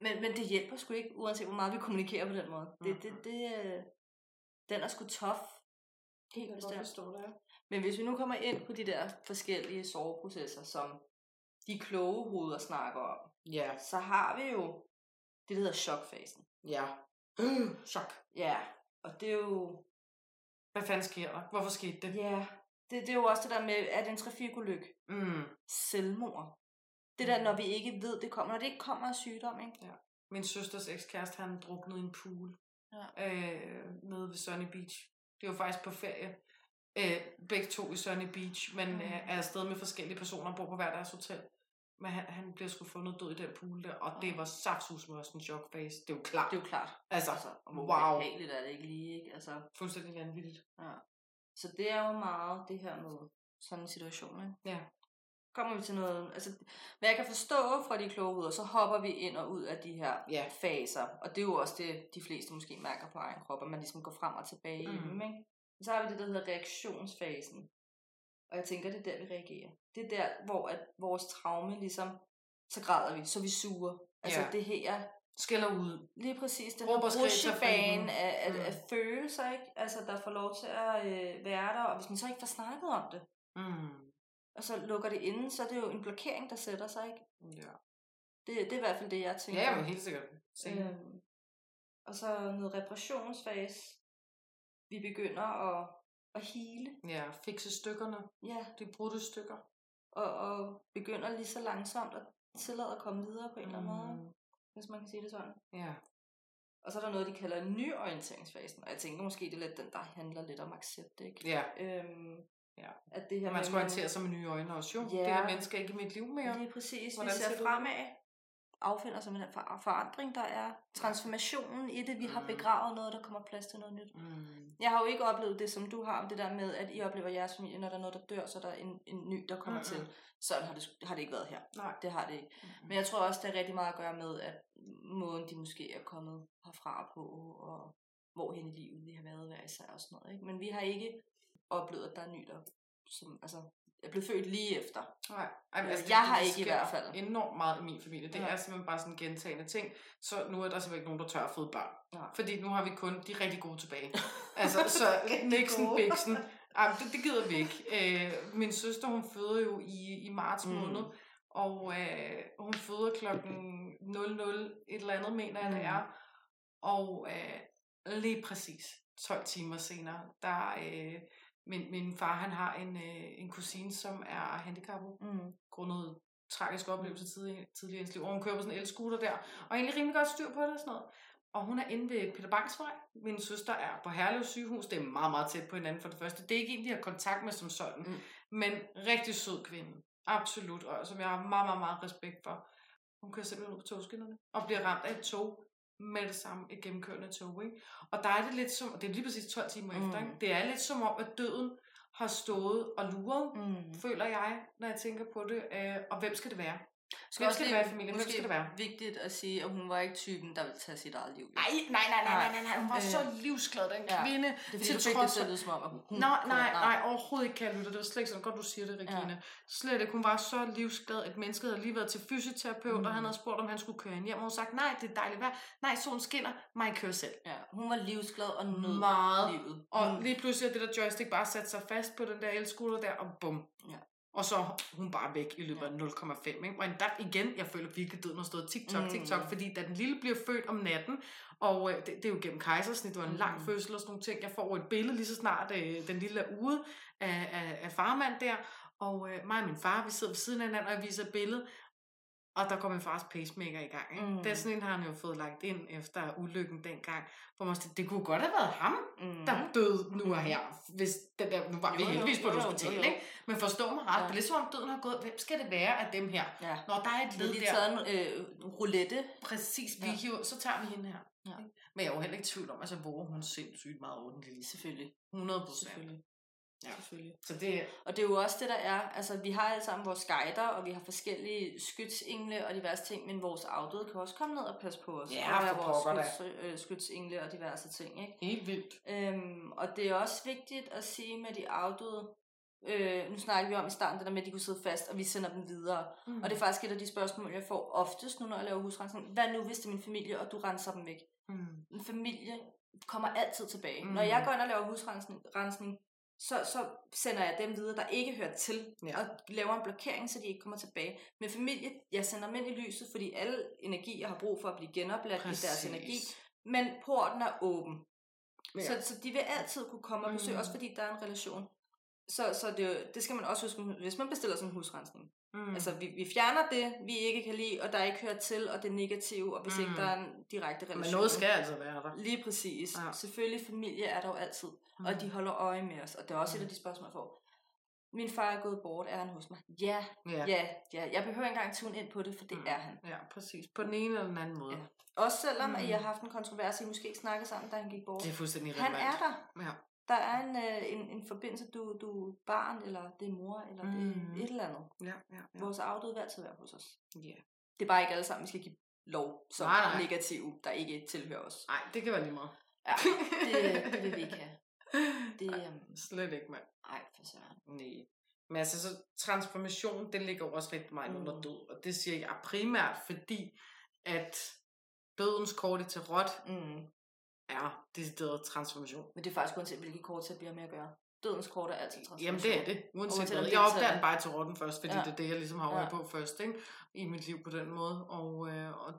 men, men det hjælper sgu ikke, uanset hvor meget vi kommunikerer på den måde. Det, det, det, øh, den er sgu tough. Helt bestemt. forstå det. Men hvis vi nu kommer ind på de der forskellige soveprocesser, som de kloge hoveder snakker om, Ja. så har vi jo det, der hedder chokfasen. Ja. Øh, chok. Ja, og det er jo... Hvad fanden sker der? Hvorfor skete det? Ja, det, det er jo også det der med, at en trafikulykke, Mm. selvmord, det der, når vi ikke ved, det kommer, når det ikke kommer af sygdom, ikke? Min søsters ekskæreste, han druknede i en pool. Ja. Øh, nede ved Sunny Beach. Det var faktisk på ferie. Øh, begge to i Sunny Beach, men Mm. øh, er afsted med forskellige personer og bor på hver deres hotel. Men han, han bliver sgu fundet død i den pool der, og det Ja. var saftsus med også en chokfase. Det er jo klart. Det er jo klart. Altså, Altså, wow. behageligt er det ikke lige, ikke? Altså, Fuldstændig vanvittigt. ja. Så det er jo meget det her med sådan en situation, ikke? Ja. Kommer vi til noget, altså, hvad jeg kan forstå fra de kloge hoveder, så hopper vi ind og ud af de her Ja. faser, og det er jo også det, de fleste måske mærker på egen krop, at man ligesom går frem og tilbage Mm. i dem, ikke? Så har vi det, der hedder reaktionsfasen, og jeg tænker, det er der, vi reagerer. Det er der, hvor at vores traume ligesom, så græder vi, så vi suger. Altså Ja. det her, Skælder ud. lige præcis det her og fri. af, af, Mm. af følelser, ikke? Altså, der får lov til at øh, være der, og hvis man så ikke får snakket om det, Mm. Og så lukker det inde, så er det jo en blokering, der sætter sig, ikke? Ja. Det, det er i hvert fald det, jeg tænker. ja, men helt sikkert. Sikkert. øhm, og så noget reparationsfase. Vi begynder at, at hele, Ja, fikse stykkerne. ja, De brudte stykker. og, og begynder lige så langsomt at tillade at komme videre på en eller anden måde, Mm. hvis man kan sige det sådan. Ja. Og så er der noget, de kalder nyorienteringsfasen, og jeg tænker måske, det er lidt den, der handler lidt om accept, ikke? Ja. Øhm, Ja. At det her man skal orientere sig med nye øjne også, jo. Ja. Det er mennesker ikke i mit liv mere. Lige præcis. Hvordan vi ser fremad, affinder sig med den for- forandring, der er. Transformationen i det. Vi har Mm. begravet noget, der kommer plads til noget nyt. Mm. Jeg har jo ikke oplevet det, som du har, det der med, at I oplever jeres familie, når der er noget, der dør, så er der en, en ny, der kommer Mm-mm. til. Sådan har det, har det ikke været her. Nej. Det har det ikke. Mm. Men jeg tror også, det har rigtig meget at gøre med, at måden, de måske er kommet herfra på, og hvor hen i livet vi har været hver især og sådan noget. Ikke? Men vi har ikke oplevet, at der er ny, der som, altså, er blevet født lige efter. Nej, Ej, Altså, jeg har ikke i hvert fald. enormt meget i min familie. Det Ja. er simpelthen bare sådan gentagende ting. Så nu er der simpelthen ikke nogen, der tør at føde børn. Nej. Fordi nu har vi kun de rigtig gode tilbage. altså, så Nixon. Bixen. Ej, det, det gider vi ikke. Øh, min søster, hun føder jo i, i marts Mm. måned. Og øh, hun føder klokken 00 et eller andet, mener jeg, det Mm. er. Og øh, lige præcis 12 timer senere, der øh, min, min far, han har en, øh, en kusine, som er handicappet Mm. grundet tragisk oplevelse tidligere, tidligere i hendes liv. Og hun kører på sådan en elscooter der, og egentlig rimelig godt styr på det og sådan noget. Og hun er inde ved Peter Bangs vej. Min søster er på Herlev sygehus. Det er meget, meget tæt på hinanden for det første. Det er ikke en, de har kontakt med som sådan. Mm. Mm. Men rigtig sød kvinde. Absolut. Og som jeg har meget, meget, meget respekt for. Hun kører simpelthen ud på togskinnerne. Og bliver ramt af et tog med det samme, et gennemkørende tog. Ikke? Og der er det lidt som, og det er lige præcis 12 timer Mm. efter, ikke? det er lidt som om, at døden har stået og luret Mm. føler jeg, når jeg tænker på det. Øh, og hvem skal det være? Skal Hvem også skal det være i familien? Hvem måske skal det være? vigtigt at sige, at hun var ikke typen, der ville tage sit eget liv. Nej, nej, nej, nej, nej, nej. Hun var Øh, så livsglad, den ja. kvinde. Det er fordi, til du fik det trods til for- at lyde som om, at hun... Nej, nej, nej, overhovedet ikke, lytte. Det var slet ikke sådan godt, du siger det, Regine. Ja. Slet ikke. Hun var så livsglad, at mennesket havde lige været til fysioterapeut, mm. og han Mm. havde spurgt, om han skulle køre hende hjem. Og hun sagt, nej, det er dejligt vejr. Nej, solen skinner. Mig kører selv. Ja, hun var livsglad og nød Meget. livet. Og Mm. lige pludselig er det der joystick bare sat sig fast på den der elskulder der, og bum. Ja. Og så hun bare væk i løbet af 0,5. Ikke? Og endda igen, jeg føler virkelig, døden har stået TikTok, Mm. TikTok, fordi da den lille bliver født om natten, og øh, det, det, er jo gennem kejsersnit, det var en lang Mm. fødsel og sådan nogle ting, jeg får et billede lige så snart øh, den lille er ude af, af, af farmand der, og øh, mig og min far, vi sidder ved siden af hinanden, og jeg viser et billede, og der går min fars pacemaker i gang. Ikke? Mm. Det er sådan en, har han jo fået lagt ind efter ulykken dengang, hvor man siger, det kunne godt have været ham, Mm. der døde nu og her. Hvis den der, nu var vi Jo, jo, heldigvis på et hospital, ikke? Men forstå mig ret, Ja. det er lidt som om døden har gået, hvem skal det være af dem her? Ja. Når der er et Vi har led der, taget en øh, roulette. præcis, vi Ja. hiver, så tager vi hende her. Ja. Men jeg er jo heller ikke i tvivl om, altså hvor hun sindssygt meget ordentligt. Selvfølgelig. 100 procent. Ja. Selvfølgelig. Så det Og det er jo også det, der er. Altså, vi har alle sammen vores guider, og vi har forskellige skytsengle og diverse ting, men vores afdøde kan også komme ned og passe på os. Ja, og være vores skyts, øh, skytsengle og diverse ting, ikke? helt vildt. Øhm, og det er også vigtigt at sige med de afdøde, øh, nu snakker vi om i starten det der med, at de kunne sidde fast, og vi sender dem videre. Mm. Og det er faktisk et af de spørgsmål, jeg får oftest nu, når jeg laver husrensning. Hvad nu, hvis det er min familie, og du renser dem væk? mm. En familie kommer altid tilbage. Mm. Når jeg går ind og laver husrensning, rensning, så, så sender jeg dem videre, der ikke hører til, Ja. og laver en blokering, så de ikke kommer tilbage. Med familie, jeg sender dem ind i lyset, fordi alle energier har brug for at blive genopladt i deres energi, men porten er åben. Ja. Så, så de vil altid kunne komme og besøge. Mm. også fordi der er en relation. Så, så det, det skal man også huske, hvis man bestiller sådan en husrensning. Mm. Mm. Altså, vi, vi fjerner det, vi ikke kan lide, og der ikke hører til, og det er negativt, og hvis mm. ikke Mm. der er en direkte relation. Men noget skal altså være der. Lige præcis. Ja. Selvfølgelig, familie er der jo altid, mm. og de holder øje med os, og det er også mm. et af de spørgsmål, jeg får. Min far er gået bort, er han hos mig? Ja, Ja. ja, ja. Jeg behøver ikke engang tune ind på det, for det Mm. mm. er han. ja, præcis. På den ene eller den anden måde. Ja. Også selvom mm. Mm. at I har haft en kontrovers, I måske ikke snakkede sammen, da han gik bort. Det er fuldstændig Han relevant. er der. Ja. Der er en, øh, en, en forbindelse, du, du er barn, eller det er mor, eller mm. det er et eller andet. Ja, ja, ja. Vores afdøde vil altid være hos os. ja. Det er bare ikke alle sammen, vi skal give lov som Nej, nej. negative, der ikke tilhører os. Nej, det kan være lige meget. Ja, det, det vil vi ikke have. Det, Ej, øhm, Slet ikke, mand. ej, for søren. Nej. Men altså, så transformation, det ligger jo også rigtig meget mm. under Mm. død. Og det siger jeg primært, fordi at dødens kort i tarot Mm. Er decideret transformation. Men det er faktisk uanset, hvilke kort jeg bliver med at gøre. Dødens kort er altid transformation. Jamen det er det, uanset Uanset hvad. Jeg er opdager til- den bare i tarotten først, fordi ja. Det er det, jeg ligesom har øje Ja. på først, ikke? I mit liv på den måde. Og, øh, og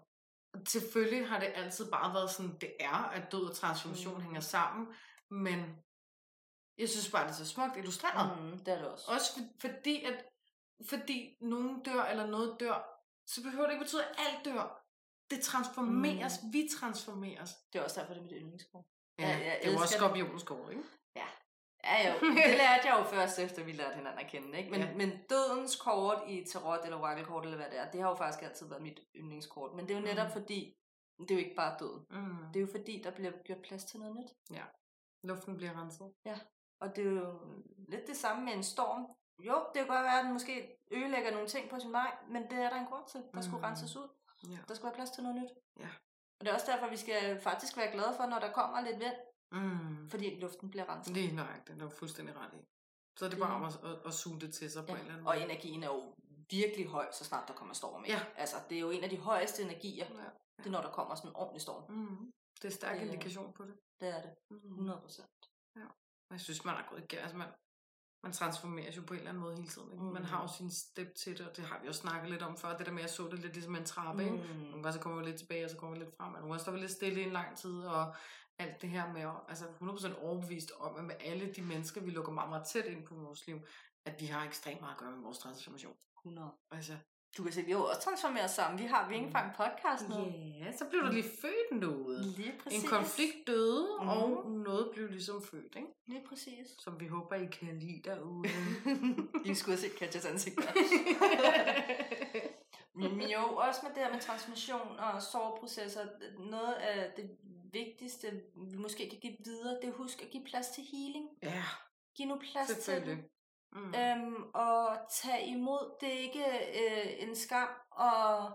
selvfølgelig har det altid bare været sådan, det er, at død og transformation mm. Mm. hænger sammen, men jeg synes bare, det er så smukt illustreret. Mm, det er det også. Også for, fordi, at fordi nogen dør, eller noget dør, så behøver det ikke betyde, at alt dør. Det transformeres, mm. vi transformeres. Det er også derfor, det er mit yndlingskort. Ja, Ja, jeg det er elsker også kort, ikke? Ja, jo. Det lærte jeg jo først, efter vi lærte hinanden at kende. Ikke? Men, Ja. ja. men dødens kort i tarot eller orakelkort, eller hvad det er, det har jo faktisk altid været mit yndlingskort. Men det er jo netop Mm. fordi, det er jo ikke bare døden. Mm. Det er jo fordi, der bliver gjort plads til noget nyt. Luften bliver renset. Og det er jo lidt det samme med en storm. Jo, det kan godt være, at den måske ødelægger nogle ting på sin vej, men det er der en grund til. Der skulle Mm. renses ud. Ja. Der skulle være plads til noget nyt. Ja. Og det er også derfor, vi skal faktisk være glade for, når der kommer lidt vind. Mm. fordi luften bliver renset. Lige nøjagtigt, det er fuldstændig ret i. Så er det Det- bare om at, at, at suge det til sig på en eller anden Og måde. energien er jo virkelig høj, så snart der kommer storm. ikke? Ja. Altså, det er jo en af de højeste energier, Ja. det er når der kommer sådan en ordentlig storm. Mm. Det er stærk Det indikation på det. Det er det. Mm. 100 procent. Jeg synes, man er gået igennem. Altså, man, man transformeres jo på en eller anden måde hele tiden. Ikke? Mm. Man Mm. har jo sin step til det, og det har vi jo snakket lidt om før. Det der med, at jeg så det lidt ligesom en trappe. Mm. Ikke? Nogle gange så kommer vi lidt tilbage, og så kommer vi lidt frem. Og nogle gange står vi lidt stille i en lang tid, og alt det her med at, altså 100% overbevist om, at med alle de mennesker, vi lukker meget, meget tæt ind på vores liv, at de har ekstremt meget at gøre med vores transformation. 100. Altså, Du kan har jo også transformeret sammen. Vi har vi ikke engang podcast nu. ja, så blev der lige født noget. Lige præcis. En konflikt døde, mm. Og noget blev ligesom født, ikke? Lige præcis. Som vi håber, I kan lide derude. I skulle have set Katjas ansigt der. Men jo, også med det her med transformation og soveprocesser, noget af det vigtigste, vi måske kan give videre, det er at huske at give plads til healing. ja, Giv nu plads til det. Mm. Øhm, og tage imod, det er ikke øh, en skam, og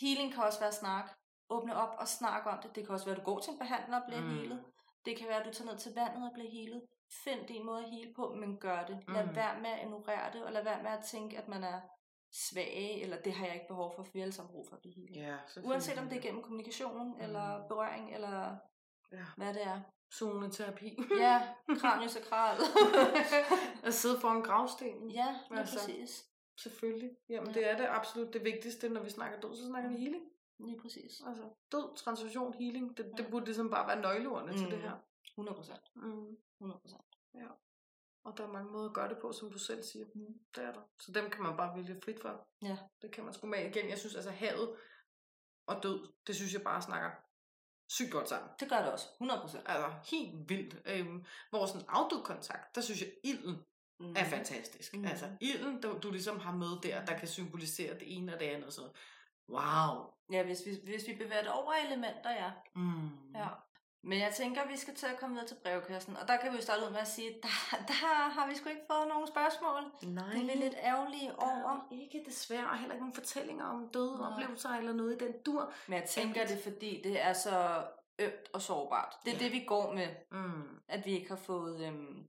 healing kan også være snak. Åbne op og snakke om det. Det kan også være, at du går til en behandler og bliver Mm. healet. Det kan være, at du tager ned til vandet og bliver healet. Find din måde at heale på, men gør det. Lad Mm. være med at ignorere det, og lad være med at tænke, at man er svag, eller det har jeg ikke behov for, for vi alle sammen brug for at blive healet. Ja, Uanset om det er gennem kommunikation, mm. eller berøring, eller Ja. hvad det er. Zoneterapi. Ja, kraniosakral. at sidde foran gravstenen. ja, lige Altså. præcis. Selvfølgelig. Jamen, Ja. det er det absolut det vigtigste, når vi snakker død, så snakker vi healing. Lige præcis. Altså, død, transformation, healing, det, det Ja. burde ligesom bare være nøgleordene mm. til det Mm. her. 100 procent. Mm. 100 procent. Og der er mange måder at gøre det på, som du selv siger. Mm. Det er der. Så dem kan man bare vælge frit for. Ja. Det kan man sgu med igen. Jeg synes altså havet og død, det synes jeg bare snakker sygt godt sammen. Det gør det også. 100 procent. Altså helt vildt. Øhm, hvor sådan afdød kontakt, der synes jeg ilden Mm. er fantastisk. Mm. Altså ilden, du, du ligesom har med der, der kan symbolisere det ene og det andet. Så wow. Ja, hvis vi, hvis vi bevæger det over elementer, ja. Mm. ja. Men jeg tænker, vi skal til at komme videre til brevkassen. Og der kan vi jo starte ud med at sige, der, der har vi sgu ikke fået nogen spørgsmål. Nej. Det er vi lidt ærgerlige over. Ikke desværre, og heller ikke nogen fortællinger om døde Nej. oplevelser eller noget i den dur. Men jeg tænker det, fordi det er så ømt og sårbart. Det er Ja. det, vi går med, Mm. at vi ikke har fået øhm,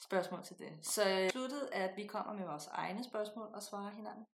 spørgsmål til det. Så jeg sluttet, at vi kommer med vores egne spørgsmål og svarer hinanden.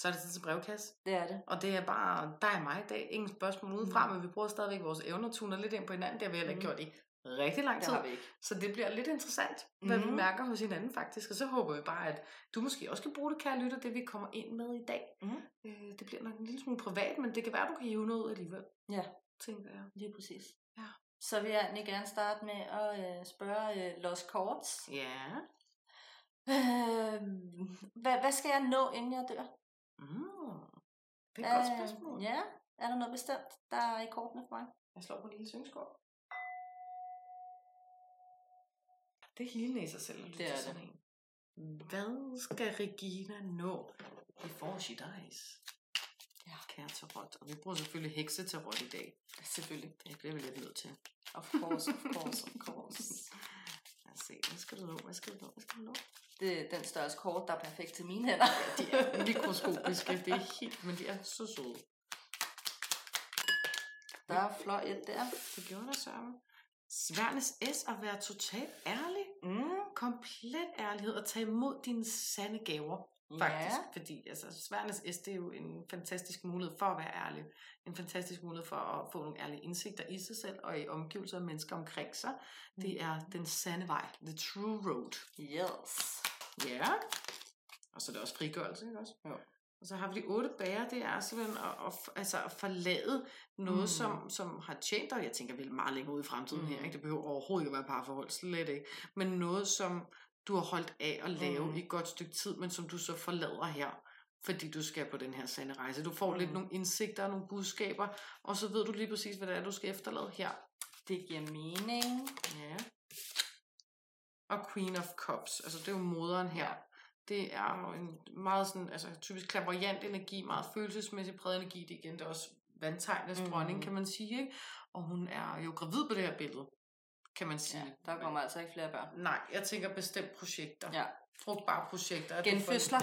Så er det tid til brevkasse. Det er det. Og det er bare dig og mig i dag. Ingen spørgsmål udefra, men vi bruger stadigvæk vores evner, tuner lidt ind på hinanden. Det har vi heller ikke Mhm. gjort i rigtig lang Det tid. har vi ikke. Så det bliver lidt interessant, hvad vi Mhm. mærker hos hinanden faktisk. Og så håber vi bare, at du måske også kan bruge det, kære lytter, det vi kommer ind med i dag. Mhm. Øh, det bliver nok en lille smule privat, men det kan være, at du kan hive noget ud alligevel, Ja, tænker jeg. lige præcis. Ja. Så vil jeg egentlig gerne starte med at øh, spørge øh, Los Korts. Ja. Øh, hvad, hvad skal jeg nå, inden jeg dør? Mm. Det er et godt spørgsmål. Ja, er der noget bestemt, der er i kortene for mig? Jeg slår på en lille syngskål. Det er hele i sig selv at Det er sådan en. Hvad skal Regina nå before she dies? Ja. Kære tarot. Og vi bruger selvfølgelig heksetarot i dag. Selvfølgelig. Det bliver vi lidt nødt til. Of course, of course, of course. Lad os se, hvad skal du nå? Hvad skal du nå? Hvad skal du nå? Det er den størrelse kort, der er perfekt til mine hænder. De er mikroskopiske. Det er helt, men de er så søde. Der er flot et der. Det gjorde der sørme. Sværnes S at være totalt ærlig. Mm. Komplet ærlighed og tage imod dine sande gaver. Faktisk, Ja. fordi altså, Sværnes S, det er jo en fantastisk mulighed for at være ærlig. En fantastisk mulighed for at få nogle ærlige indsigter i sig selv og i omgivelser og mennesker omkring sig. Det er den sande vej, the true road. Yes. Ja. Og så er det også frigørelse, ikke også? Jo. Og så har vi de otte bærer, det er simpelthen at, at, altså at forlade noget, Mm. mm. som, som har tjent dig. Jeg tænker vel meget længere ud i fremtiden mm. her. Mm. Ikke? Det behøver overhovedet ikke at være parforhold, slet ikke. Men noget, som du har holdt af at lave Mm. mm. i et godt stykke tid, men som du så forlader her, fordi du skal på den her sande rejse. Du får mm. lidt Mm. nogle indsigter og nogle budskaber, og så ved du lige præcis, hvad det er, du skal efterlade her. Det giver mening. Ja. Og Queen of Cups, altså det er jo moderen her. Det er jo en meget sådan, altså typisk klaverjant energi, meget følelsesmæssig præget energi. Det er igen det er også vandtegnes Mhm. dronning, kan man sige. Ikke? Og hun er jo gravid på det her billede, kan man sige. Ja, der kommer altså ikke flere børn. Nej, jeg tænker bestemt projekter. Ja. Frugtbare projekter. får- Genfødsler.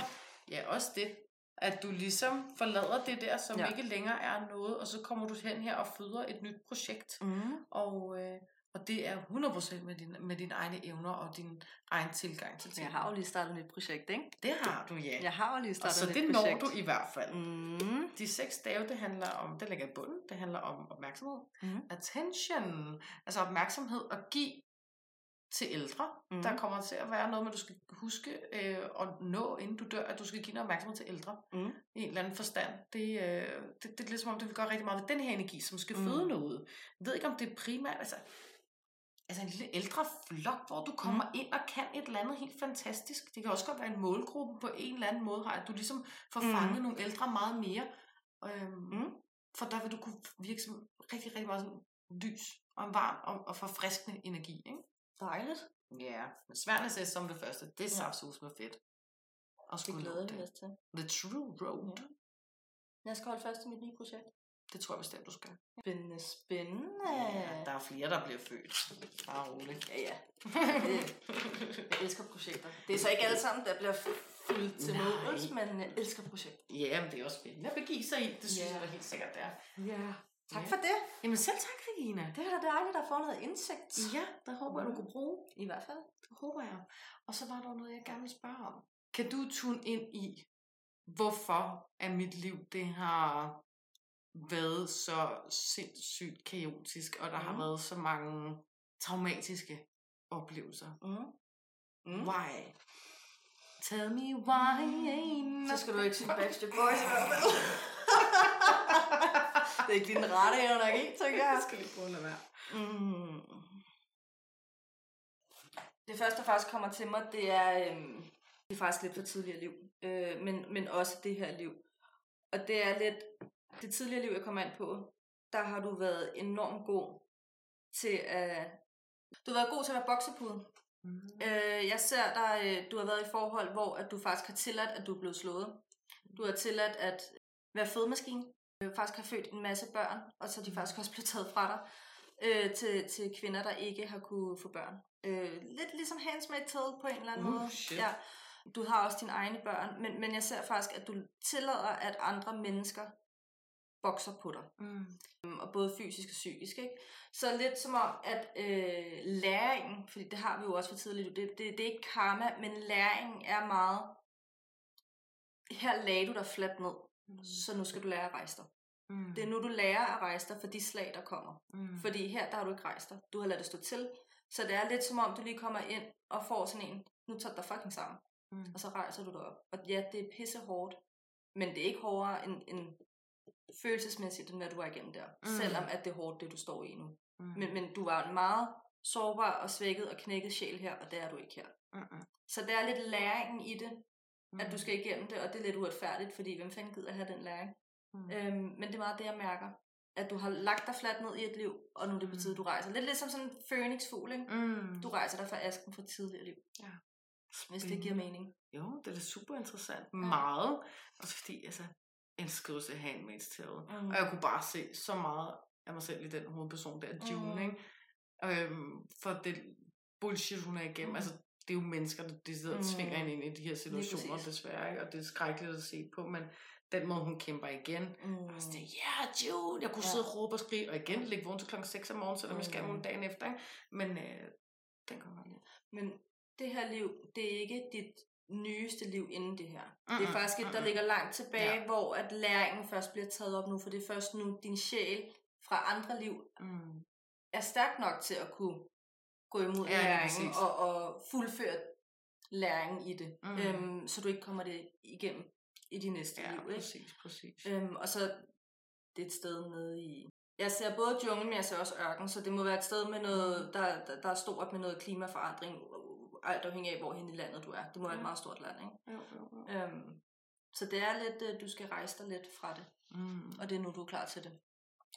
Ja, også det. At du ligesom forlader det der, som ja. ikke længere er noget, og så kommer du hen her og føder et nyt projekt. Mm. Og, øh, og det er 100% med, din, med dine egne evner og din egen tilgang til Jeg tingene. har jo lige startet et nyt projekt, ikke? Det har du, ja. Jeg har jo lige og startet så et det når projekt. du i hvert fald. Mm. De seks dage, det handler om, det ligger i bunden, det handler om opmærksomhed. Mm. Attention, altså opmærksomhed og give til ældre. Mm. Der kommer til at være noget med, du skal huske øh, at nå, inden du dør, at du skal give noget opmærksomhed til ældre. Mm. I en eller anden forstand. Det, øh, det, det er lidt som om, det vil gøre rigtig meget ved den her energi, som skal Mm. føde noget. Jeg ved ikke, om det er primært, altså, altså en lille ældre flok, hvor du kommer mm. ind og kan et eller andet helt fantastisk. Det kan også godt være en målgruppe på en eller anden måde, at du ligesom får Mm. fanget nogle ældre meget mere. Øhm, Mm. For der vil du kunne virke som rigtig, rigtig meget sådan lys og en varm og, og forfriskende energi. Ikke? Dejligt. Ja, men Sværnes S som det første, det er Ja. saftsus med fedt. Og Det glæder vi os til. The True Road. Ja. Jeg skal holde fast i mit nye projekt. Det tror jeg bestemt, du skal. Spændende, spændende. Ja, der er flere, der bliver født. Bare roligt. Ja, ja. Jeg elsker projekter. Det er så ikke alle sammen, der bliver fyldt til måls, men jeg elsker projekter. ja, men det er også spændende at begive sig i. Det synes Ja. jeg da helt sikkert, det er. Ja. Tak Ja. for det. Jamen selv tak, Regina. Det er da dejligt at få noget indsigt. Ja, der håber jeg, du kunne bruge. I hvert fald. Det håber jeg. Og så var der noget, jeg gerne vil spørge om. Kan du tune ind i, hvorfor er mit liv, det har været så sindssygt kaotisk, og der mm. har Mm. været så mange traumatiske oplevelser? Mm. Mm. Why? Tell me why ain't Så skal du ikke sige Backstreet Boys i hvert fald. det er ikke din rette energi, tænker jeg. Jeg skal lige prøve at lade være. Mm. Det første, der faktisk kommer til mig, det er, øhm, det er faktisk lidt for tidligere liv, øh, men, men også det her liv. Og det er lidt, det tidligere liv, jeg kommer ind på, der har du været enormt god til at, du har været god til at være boksepude. Mm. Øh, jeg ser dig, øh, du har været i forhold, hvor at du faktisk har tilladt, at du er blevet slået. Du har tilladt at være fødemaskine. Du faktisk har født en masse børn, og så er de faktisk også blevet taget fra dig øh, til, til kvinder, der ikke har kunne få børn. Øh, lidt ligesom Handmaid's Tale på en eller anden Uh, måde. shit. Ja. Du har også dine egne børn, men, men jeg ser faktisk, at du tillader, at andre mennesker bokser på dig. Mm. Øhm, og både fysisk og psykisk. Ikke? Så lidt som om, at øh, læringen, fordi det har vi jo også for tidligt, det, det, det er ikke karma, men læringen er meget, her lagde du dig fladt ned, så nu skal du lære at rejse dig. Mm. Det er nu, du lærer at rejse dig for de slag, der kommer. Mm. Fordi her, der har du ikke rejst dig. Du har ladet det stå til. Så det er lidt som om, du lige kommer ind og får sådan en, nu tager du dig fucking sammen. Mm. Og så rejser du dig op. Og ja, det er pisse hårdt. Men det er ikke hårdere end, end følelsesmæssigt, end hvad du var igennem der. Mm. Mm. Selvom at det er hårdt, det du står i nu. Mm. Men, men du var en meget sårbar og svækket og knækket sjæl her, og det er du ikke her. Mm. Så der er lidt læringen i det, Mm. at du skal igennem det, og det er lidt uretfærdigt, fordi hvem fanden gider have den læring? Mm. Øhm, men det er meget det, jeg mærker. At du har lagt dig fladt ned i et liv, og nu er det på tide, Mm. du rejser. Lidt ligesom sådan en phoenixfugl, ikke? Mm. Du rejser dig fra asken fra tidligere liv. Ja. Hvis det giver mening. Jo, det er da super interessant. Ja. Meget. Også fordi, altså, jeg elskede også Handmaid's Tale. Mm. Og jeg kunne bare se så meget af mig selv i den hovedperson der, June, Mm. ikke? Øhm, for det bullshit, hun er igennem. Mm. Altså, det er jo mennesker, der decideret Mm. tvinger hende ind i de her situationer, desværre, ikke? Og det er skrækkeligt at se på, men den måde, hun kæmper igen. Mm. Og ja, June! Jeg kunne Ja. sidde og råbe og skrige, og igen ligge vågen til klokken 6 om morgenen, selvom jeg skal Mm. mm. dagen efter, ikke? Men øh, den kommer lige. Men det her liv, det er ikke dit nyeste liv inden det her. Mm-mm, Det er faktisk et, der mm-mm. ligger langt tilbage, Ja. hvor at læringen først bliver taget op nu, for det er først nu, din sjæl fra andre liv Mm. er stærk nok til at kunne gå imod Ja, læringen præcis. og, og fuldføre læringen i det, Mm. mm. øhm, så du ikke kommer det igennem i de næste Ja, liv. Ikke? præcis, præcis. Øhm, og så det er et sted nede i... Jeg ser både jungle, men jeg ser også ørken, så det må være et sted, med noget, der, der, der er stort med noget klimaforandring, alt afhængig af, hvor hen i landet du er. Det må være et Ja. meget stort land, ikke? Jo, jo, jo. Øhm, så det er lidt, øh, du skal rejse dig lidt fra det, Mm. og det er nu, du er klar til det.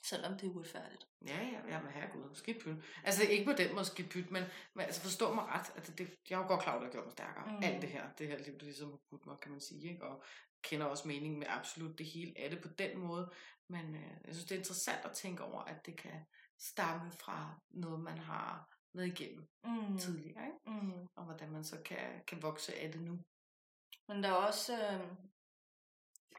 Selvom det er uretfærdigt. Ja, ja, ja, men herregud, skidt pyt. Altså, ikke på den måde skidt pyt, men, men altså, forstå mig ret, at det, jeg er jo godt klar at det har gjort mig stærkere. Mm. Alt det her, det her liv, det ligesom har budt mig, kan man sige, ikke? Og kender også meningen med absolut det hele af det på den måde. Men øh, jeg synes, det er interessant at tænke over, at det kan stamme fra noget, man har været igennem Mm. mm. tidligere, ikke? Mm. Og hvordan man så kan, kan vokse af det nu. Men der er også... Øh,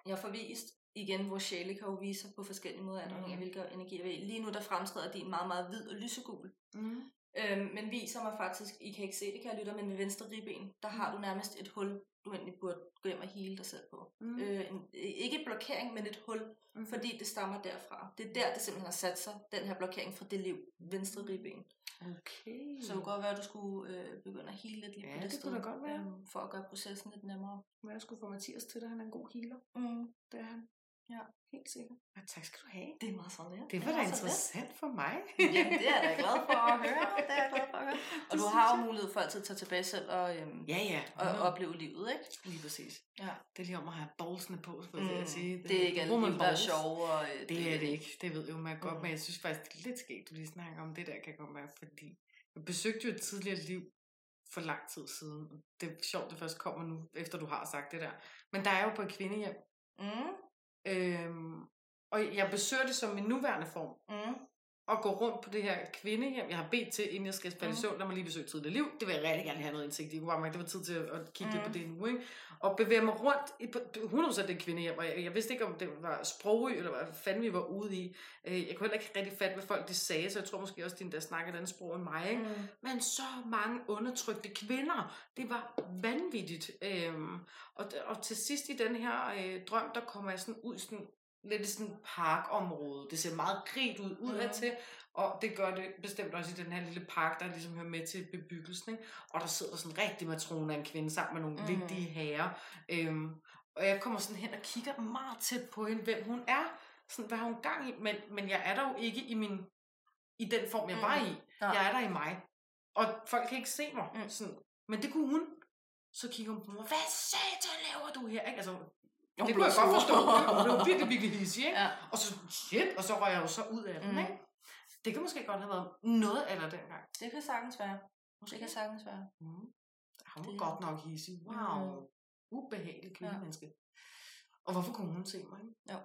jeg får vist igen, hvor sjæle kan jo vise sig på forskellige måder, afhængig af Mhm. hvilke energier vi. Lige nu der fremtræder din meget, meget hvid og lysegul. Mm. Øhm, men viser mig faktisk, I kan ikke se det, kan jeg lytte, men ved venstre ribben, der har du nærmest et hul, du egentlig burde gå hjem og hele dig selv på. Mm. Øh, en, ikke blokering, men et hul, Mm. fordi det stammer derfra. Det er der, det simpelthen har sat sig, den her blokering fra det liv, venstre ribben. Okay. Så det kunne godt være, at du skulle øh, begynde at hele lidt lige Ja, på det, det sted, kunne da godt være. øhm, for at gøre processen lidt nemmere. Må jeg skulle få Mathias til det? Han er en god healer. Mm. Det er han. Ja. Helt sikkert. Ja, tak skal du have. Det er meget sådan, ja. Det var da er interessant for mig. Ja, det er jeg da glad for at høre. Det er jeg glad for at høre. Og Det du har jo mulighed for altid at tage tilbage selv og, øhm, Ja, ja. og Nå, opleve livet, ikke? Lige præcis. Ja. Det er lige om at have ballsene på, jeg til at sige. Mm. Det er ikke Woman liv, der er sjove. Og, øh, Det er det ikke. Det ved jo man godt, Mm. men jeg synes faktisk, det er lidt skægt, du lige snakker om det der, kan godt være, fordi jeg besøgte jo et tidligere liv for lang tid siden. og Det er sjovt, det først kommer nu, efter du har sagt det der. Men der er jo på et kvindehjem, Mm øhm, og jeg besøger det som min nuværende form. Mm at gå rundt på det her kvindehjem. Jeg har bedt til, inden jeg skal falde i Mm. søvn, lad mig lige besøge tidligere liv. Det vil jeg rigtig gerne have noget indsigt i. Jeg kunne bare mærke, det var tid til at kigge mm. lidt på det nu. Ikke? Og bevæge mig rundt i på- 100% det kvindehjem. Og jeg, jeg, vidste ikke, om det var sprogø, eller hvad fanden vi var ude i. Øh, Jeg kunne heller ikke rigtig fatte, hvad folk de sagde, så jeg tror måske også, at der snakker et andet sprog end mig. Ikke? Mm. Men så mange undertrykte kvinder. Det var vanvittigt. Øhm, og, og til sidst i den her øh, drøm, der kommer jeg sådan ud sådan lidt sådan parkområde. Det ser meget rigt ud udadtil, og det gør det bestemt også i den her lille park, der ligesom hører med til bebyggelsen. Ikke? Og der sidder sådan en rigtig matrone af en kvinde sammen med nogle mm. vigtige herrer. Øhm, og jeg kommer sådan hen og kigger meget tæt på hende, hvem hun er. Sådan, hvad har hun gang i? Men, men jeg er der jo ikke i min i den form, jeg var Mhm. i. Nej. Jeg er der i mig. Og folk kan ikke se mig. Mm. Mm. Sådan. Men det kunne hun. Så kigger hun på mig. Hvad satan laver du her? Ikke? Altså, Hun det kunne jeg godt forstå. Hun blev virkelig, virkelig hissig, ikke? Ja. Og så, shit, og så røg jeg jo så ud af den, Mm. ikke? Det kan måske godt have været noget eller dengang. Det kan sagtens være. Måske. Det kan sagtens være. Mm. Var Det- godt nok hissig. Wow. Mm. Ubehageligt Ja. kvindemenneske. Og hvorfor kunne hun se mig? Ikke?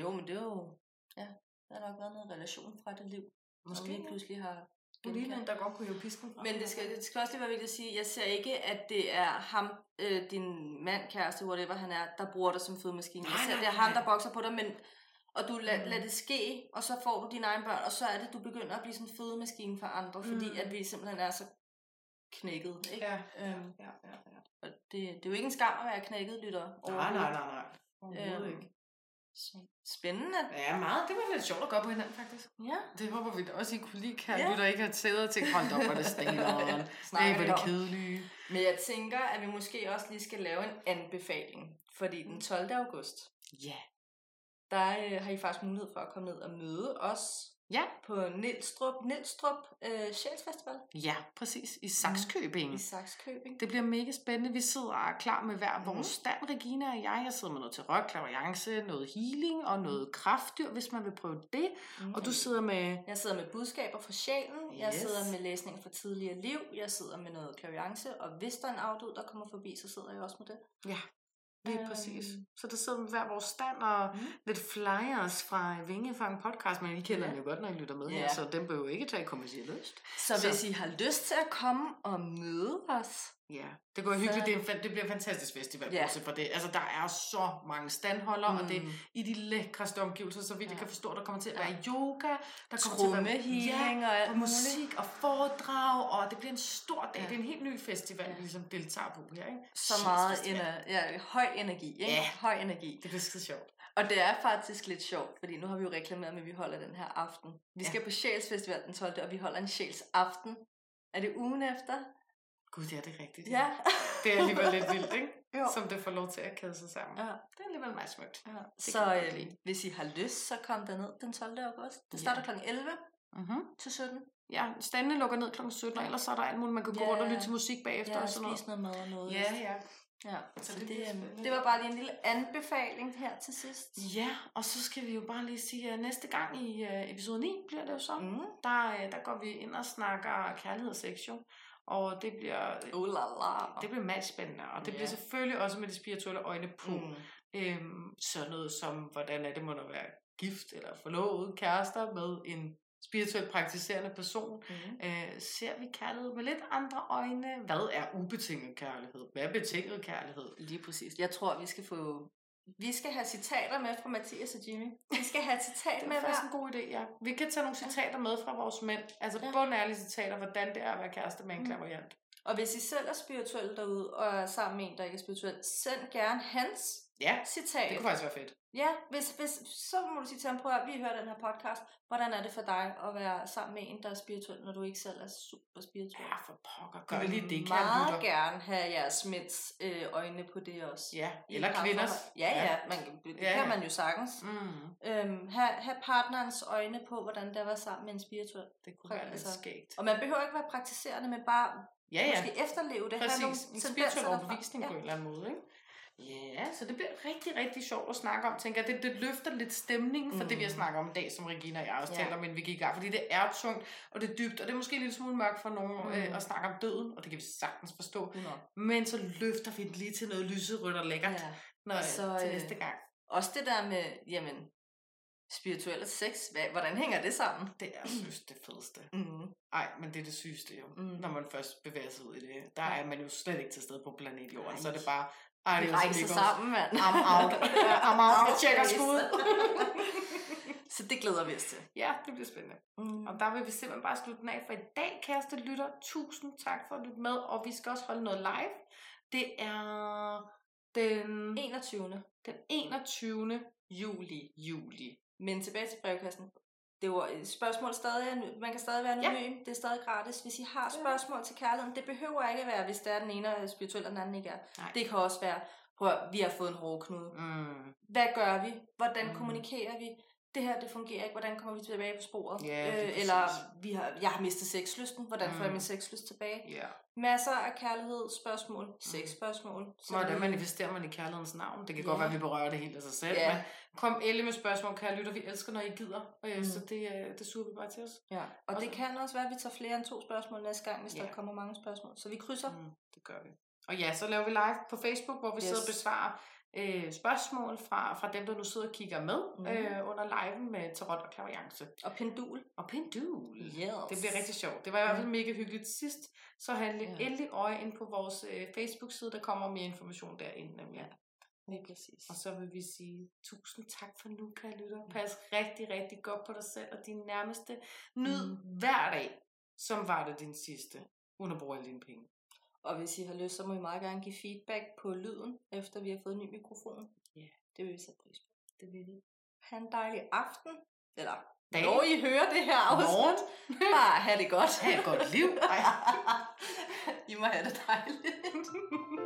Jo, men det er jo... Ja, der har nok været noget relation fra det liv, som Måske. lige pludselig har En, der godt kunne hive pisken fra. Men det skal, det skal også lige være vigtigt at sige, jeg ser ikke, at det er ham, øh, din mand, kæreste, whatever han er, der bruger dig som fødemaskine. Nej, jeg ser, nej, det er ham, der bokser på dig, men og du lad, Mm. lad det ske, og så får du dine egne børn, og så er det, du begynder at blive sådan en fødemaskine for andre, fordi Mm. at vi simpelthen er så knækket. Ikke? Ja, ja, Øhm, ja, ja, ja. og det, det er jo ikke en skam at være knækket, lytter. Nej, nej, nej, nej. Overhovedet Øhm, ikke. Spændende. Ja, meget. Det var lidt sjovt at gøre på hinanden, faktisk. Ja. Det håber vi da også, I kunne lide, kære Ja. lytter, ikke har siddet og tænkt, hold op, hvor det steneren. Nej, hvor det kedelige. Men jeg tænker, at vi måske også lige skal lave en anbefaling. Fordi den 12. august, Ja. der øh, har I faktisk mulighed for at komme ned og møde os Ja. på Nilstrup, Nilstrup øh, Sjælsfestival Ja, præcis. I Saxkøbing. i Saxkøbing. Det bliver mega spændende. Vi sidder klar med hver Mhm. vores stand, Regina og jeg. Jeg sidder med noget til rock, klaverjance, noget healing og noget kraftdyr, hvis man vil prøve det. Mm. Og du sidder med... Jeg sidder med budskaber fra sjælen, jeg Yes. sidder med læsning fra tidligere liv, jeg sidder med noget klaviance, og hvis der er en afdød, der kommer forbi, så sidder jeg også med det. Ja, lige Øhm. præcis. Så der sidder vi hver vores stand og Mm. lidt flyers fra Vingefang podcast, men I kender Ja. dem jo godt, når I lytter med Ja. her, så dem behøver ikke tage kommersielt lyst. Så, Så- hvis I har lyst til at komme og møde os, Ja, det går hyggeligt. Det, er en, det bliver en fantastisk festival, Ja. ja. for det. Altså, der er så mange standholdere, mm. og det er Mm. i de lækreste omgivelser, så vidt ja. Ja. jeg kan forstå, der kommer til at Ja. være yoga, der kommer til at være trummehealing og alt og musik og foredrag, og det bliver en stor dag. Ja. Ja. Det er en helt ny festival, Ja. vi ligesom deltager på her, ikke? Så meget ener- ja, høj energi, ikke? Ja. Høj energi. Det bliver skide sjovt. Og det er faktisk lidt sjovt, fordi nu har vi jo reklameret med, at vi holder den her aften. Vi Ja. skal på Sjælsfestival den 12. og vi holder en sjælsaften. Er det ugen efter? Gud, ja, det er rigtigt. Ja. Det er alligevel lidt vildt, ikke? Jo. Som det får lov til at kæde sig sammen. ja. Det er alligevel meget smukt. ja. Så øh, hvis I har lyst, så kom der ned den 12. august. Det Ja. starter kl. 11 Mm-hmm. til 17. Ja, standene lukker ned kl. 17, og ellers så er der alt muligt, man kan gå Ja. rundt og lytte til musik bagefter Ja, og sådan noget. spise noget mad og noget. Ja, ja. ja. Så Så det det, bliver det, var bare lige en lille anbefaling her til sidst. Ja, og så skal vi jo bare lige sige, at næste gang i uh, episode 9 bliver det jo så. Mm. Der, uh, der går vi ind og snakker kærlighed og sex, jo. Og det bliver, Uh, la, la. det bliver meget spændende, og det Ja. bliver selvfølgelig også med de spirituelle øjne på. Mm. Øhm, sådan noget som, hvordan er det, må der være gift eller forlovet kærester med en spirituelt praktiserende person. Mm. Øh, ser vi kærlighed med lidt andre øjne? Hvad er ubetinget kærlighed? Hvad er betinget kærlighed? Lige præcis. Jeg tror, vi skal få Vi skal have citater med fra Mathias og Jimmy. Vi skal have et citat Det med er faktisk en god idé, ja. Vi kan tage nogle citater med fra vores mænd. Altså ja. bundærlige citater, hvordan det er at være kæreste med en Mm. klaverjant. Og hvis I selv er spirituelle derude, og er sammen med en, der ikke er spirituel, send gerne hans Ja, citat. det kunne faktisk være fedt. Ja, hvis, hvis, så må du sige til ham, prøv at vi hører den her podcast. Hvordan er det for dig at være sammen med en, der er spirituel, når du ikke selv er super spirituel? Ja, for pokker. Gør vil lige det, kære meget lytter. gerne have jeres mænds øh, øjne på det også. Ja, eller kvinders. parforhold. Ja, ja, man, kan- det Ja, kan ja. man jo sagtens. Mm, Øhm, have, have partnerens øjne på, hvordan det være sammen med en spirituel. det kunne være lidt Altså, skægt. Og man behøver ikke være praktiserende, men bare Ja, ja. måske efterleve det. have nogle Præcis. En spirituel overbevisning Ja. på en eller anden måde, ikke? Ja, så det bliver rigtig, rigtig sjovt at snakke om, tænker jeg. Det, det løfter lidt stemningen for mm. det, vi har Mm. snakket om i dag, som Regina og jeg også Ja. talte om, inden vi gik i gang. Fordi det er tungt, og det er dybt, og det er måske en lille smule mørkt for nogen Mm. mm. øh, at snakke om døden, og det kan vi sagtens forstå. 100. Men så løfter vi det lige til noget lyserødt og lækkert, Ja. når, Og så, så, til øh, næste gang. Også det der med, jamen, spirituel og sex, hvad, hvordan hænger det sammen? Det er, jeg synes, det fedeste. Mm. Ej, men det er det sygeste jo, Mm. mm. når man først bevæger sig ud i det. Der Ja. er man jo slet ikke til stede på planet Jorden, Nej. så er det bare... Ej, Vi det er rejser sammen, mand. I'm out. I'm out. Jeg tjekker skud. Så det glæder vi os til. Ja, det bliver spændende. Mm. Og der vil vi simpelthen bare slutte den af for i dag, kæreste lytter. Tusind tak for at lytte med, og vi skal også holde noget live. Det er den, 21. den 21. juli. juli. Men tilbage til brevkassen. Det var et spørgsmål stadig, man kan stadig være Ja. anonym, det er stadig gratis. Hvis I har spørgsmål til kærligheden, det behøver ikke at være, hvis det er den ene er spirituel, og den anden ikke er. Nej. Det kan også være, prøv at, vi har fået en hårdknude. Mm. Hvad gør vi? Hvordan Mm. kommunikerer vi? Det her, det fungerer ikke. Hvordan kommer vi tilbage på sporet? Ja, præcis. eller vi har, jeg har mistet sexlysten. Hvordan får jeg Mm. min sexlyst tilbage? Ja. Masser af kærlighed, spørgsmål, sexspørgsmål. Så Hvordan manifesterer man i kærlighedens navn? Det kan Ja. godt være, at vi berører det helt af sig selv. Ja. Men kom elle med spørgsmål, kære lytter. Vi elsker, når I gider. Og Mm. så det, øh, det suger vi bare til os. Ja, og Og det så- kan også være, at vi tager flere end to spørgsmål næste gang, hvis Ja. der kommer mange spørgsmål. Så vi krydser. Mm, det gør vi. Og ja, så laver vi live på Facebook, hvor vi yes. sidder og besvarer øh, spørgsmål fra, fra dem, der nu sidder og kigger med mm. øh, under liven med tarot og klaviance. Og pendul. Og pendul. Yes. Det bliver rigtig sjovt. Det var i hvert fald mega hyggeligt sidst. Så have ja. endelig øje ind på vores øh, Facebook-side. Der kommer mere information derinde nemlig. Ja. Lige præcis. Og så vil vi sige tusind tak for nu, kære lytter. Pas rigtig, rigtig godt på dig selv og dine nærmeste. Nyd mm. hver dag, som var det din sidste, uden at bruge alle dine penge. Og hvis I har lyst, så må I meget gerne give feedback på lyden, efter vi har fået en ny mikrofon. Ja. Det vil vi sætte pris på. Det vil vi. Ha' en dejlig aften. Eller Dag. når I hører det her afsnit. Bare have det godt. Ha' et godt liv. Ej. I må have det dejligt.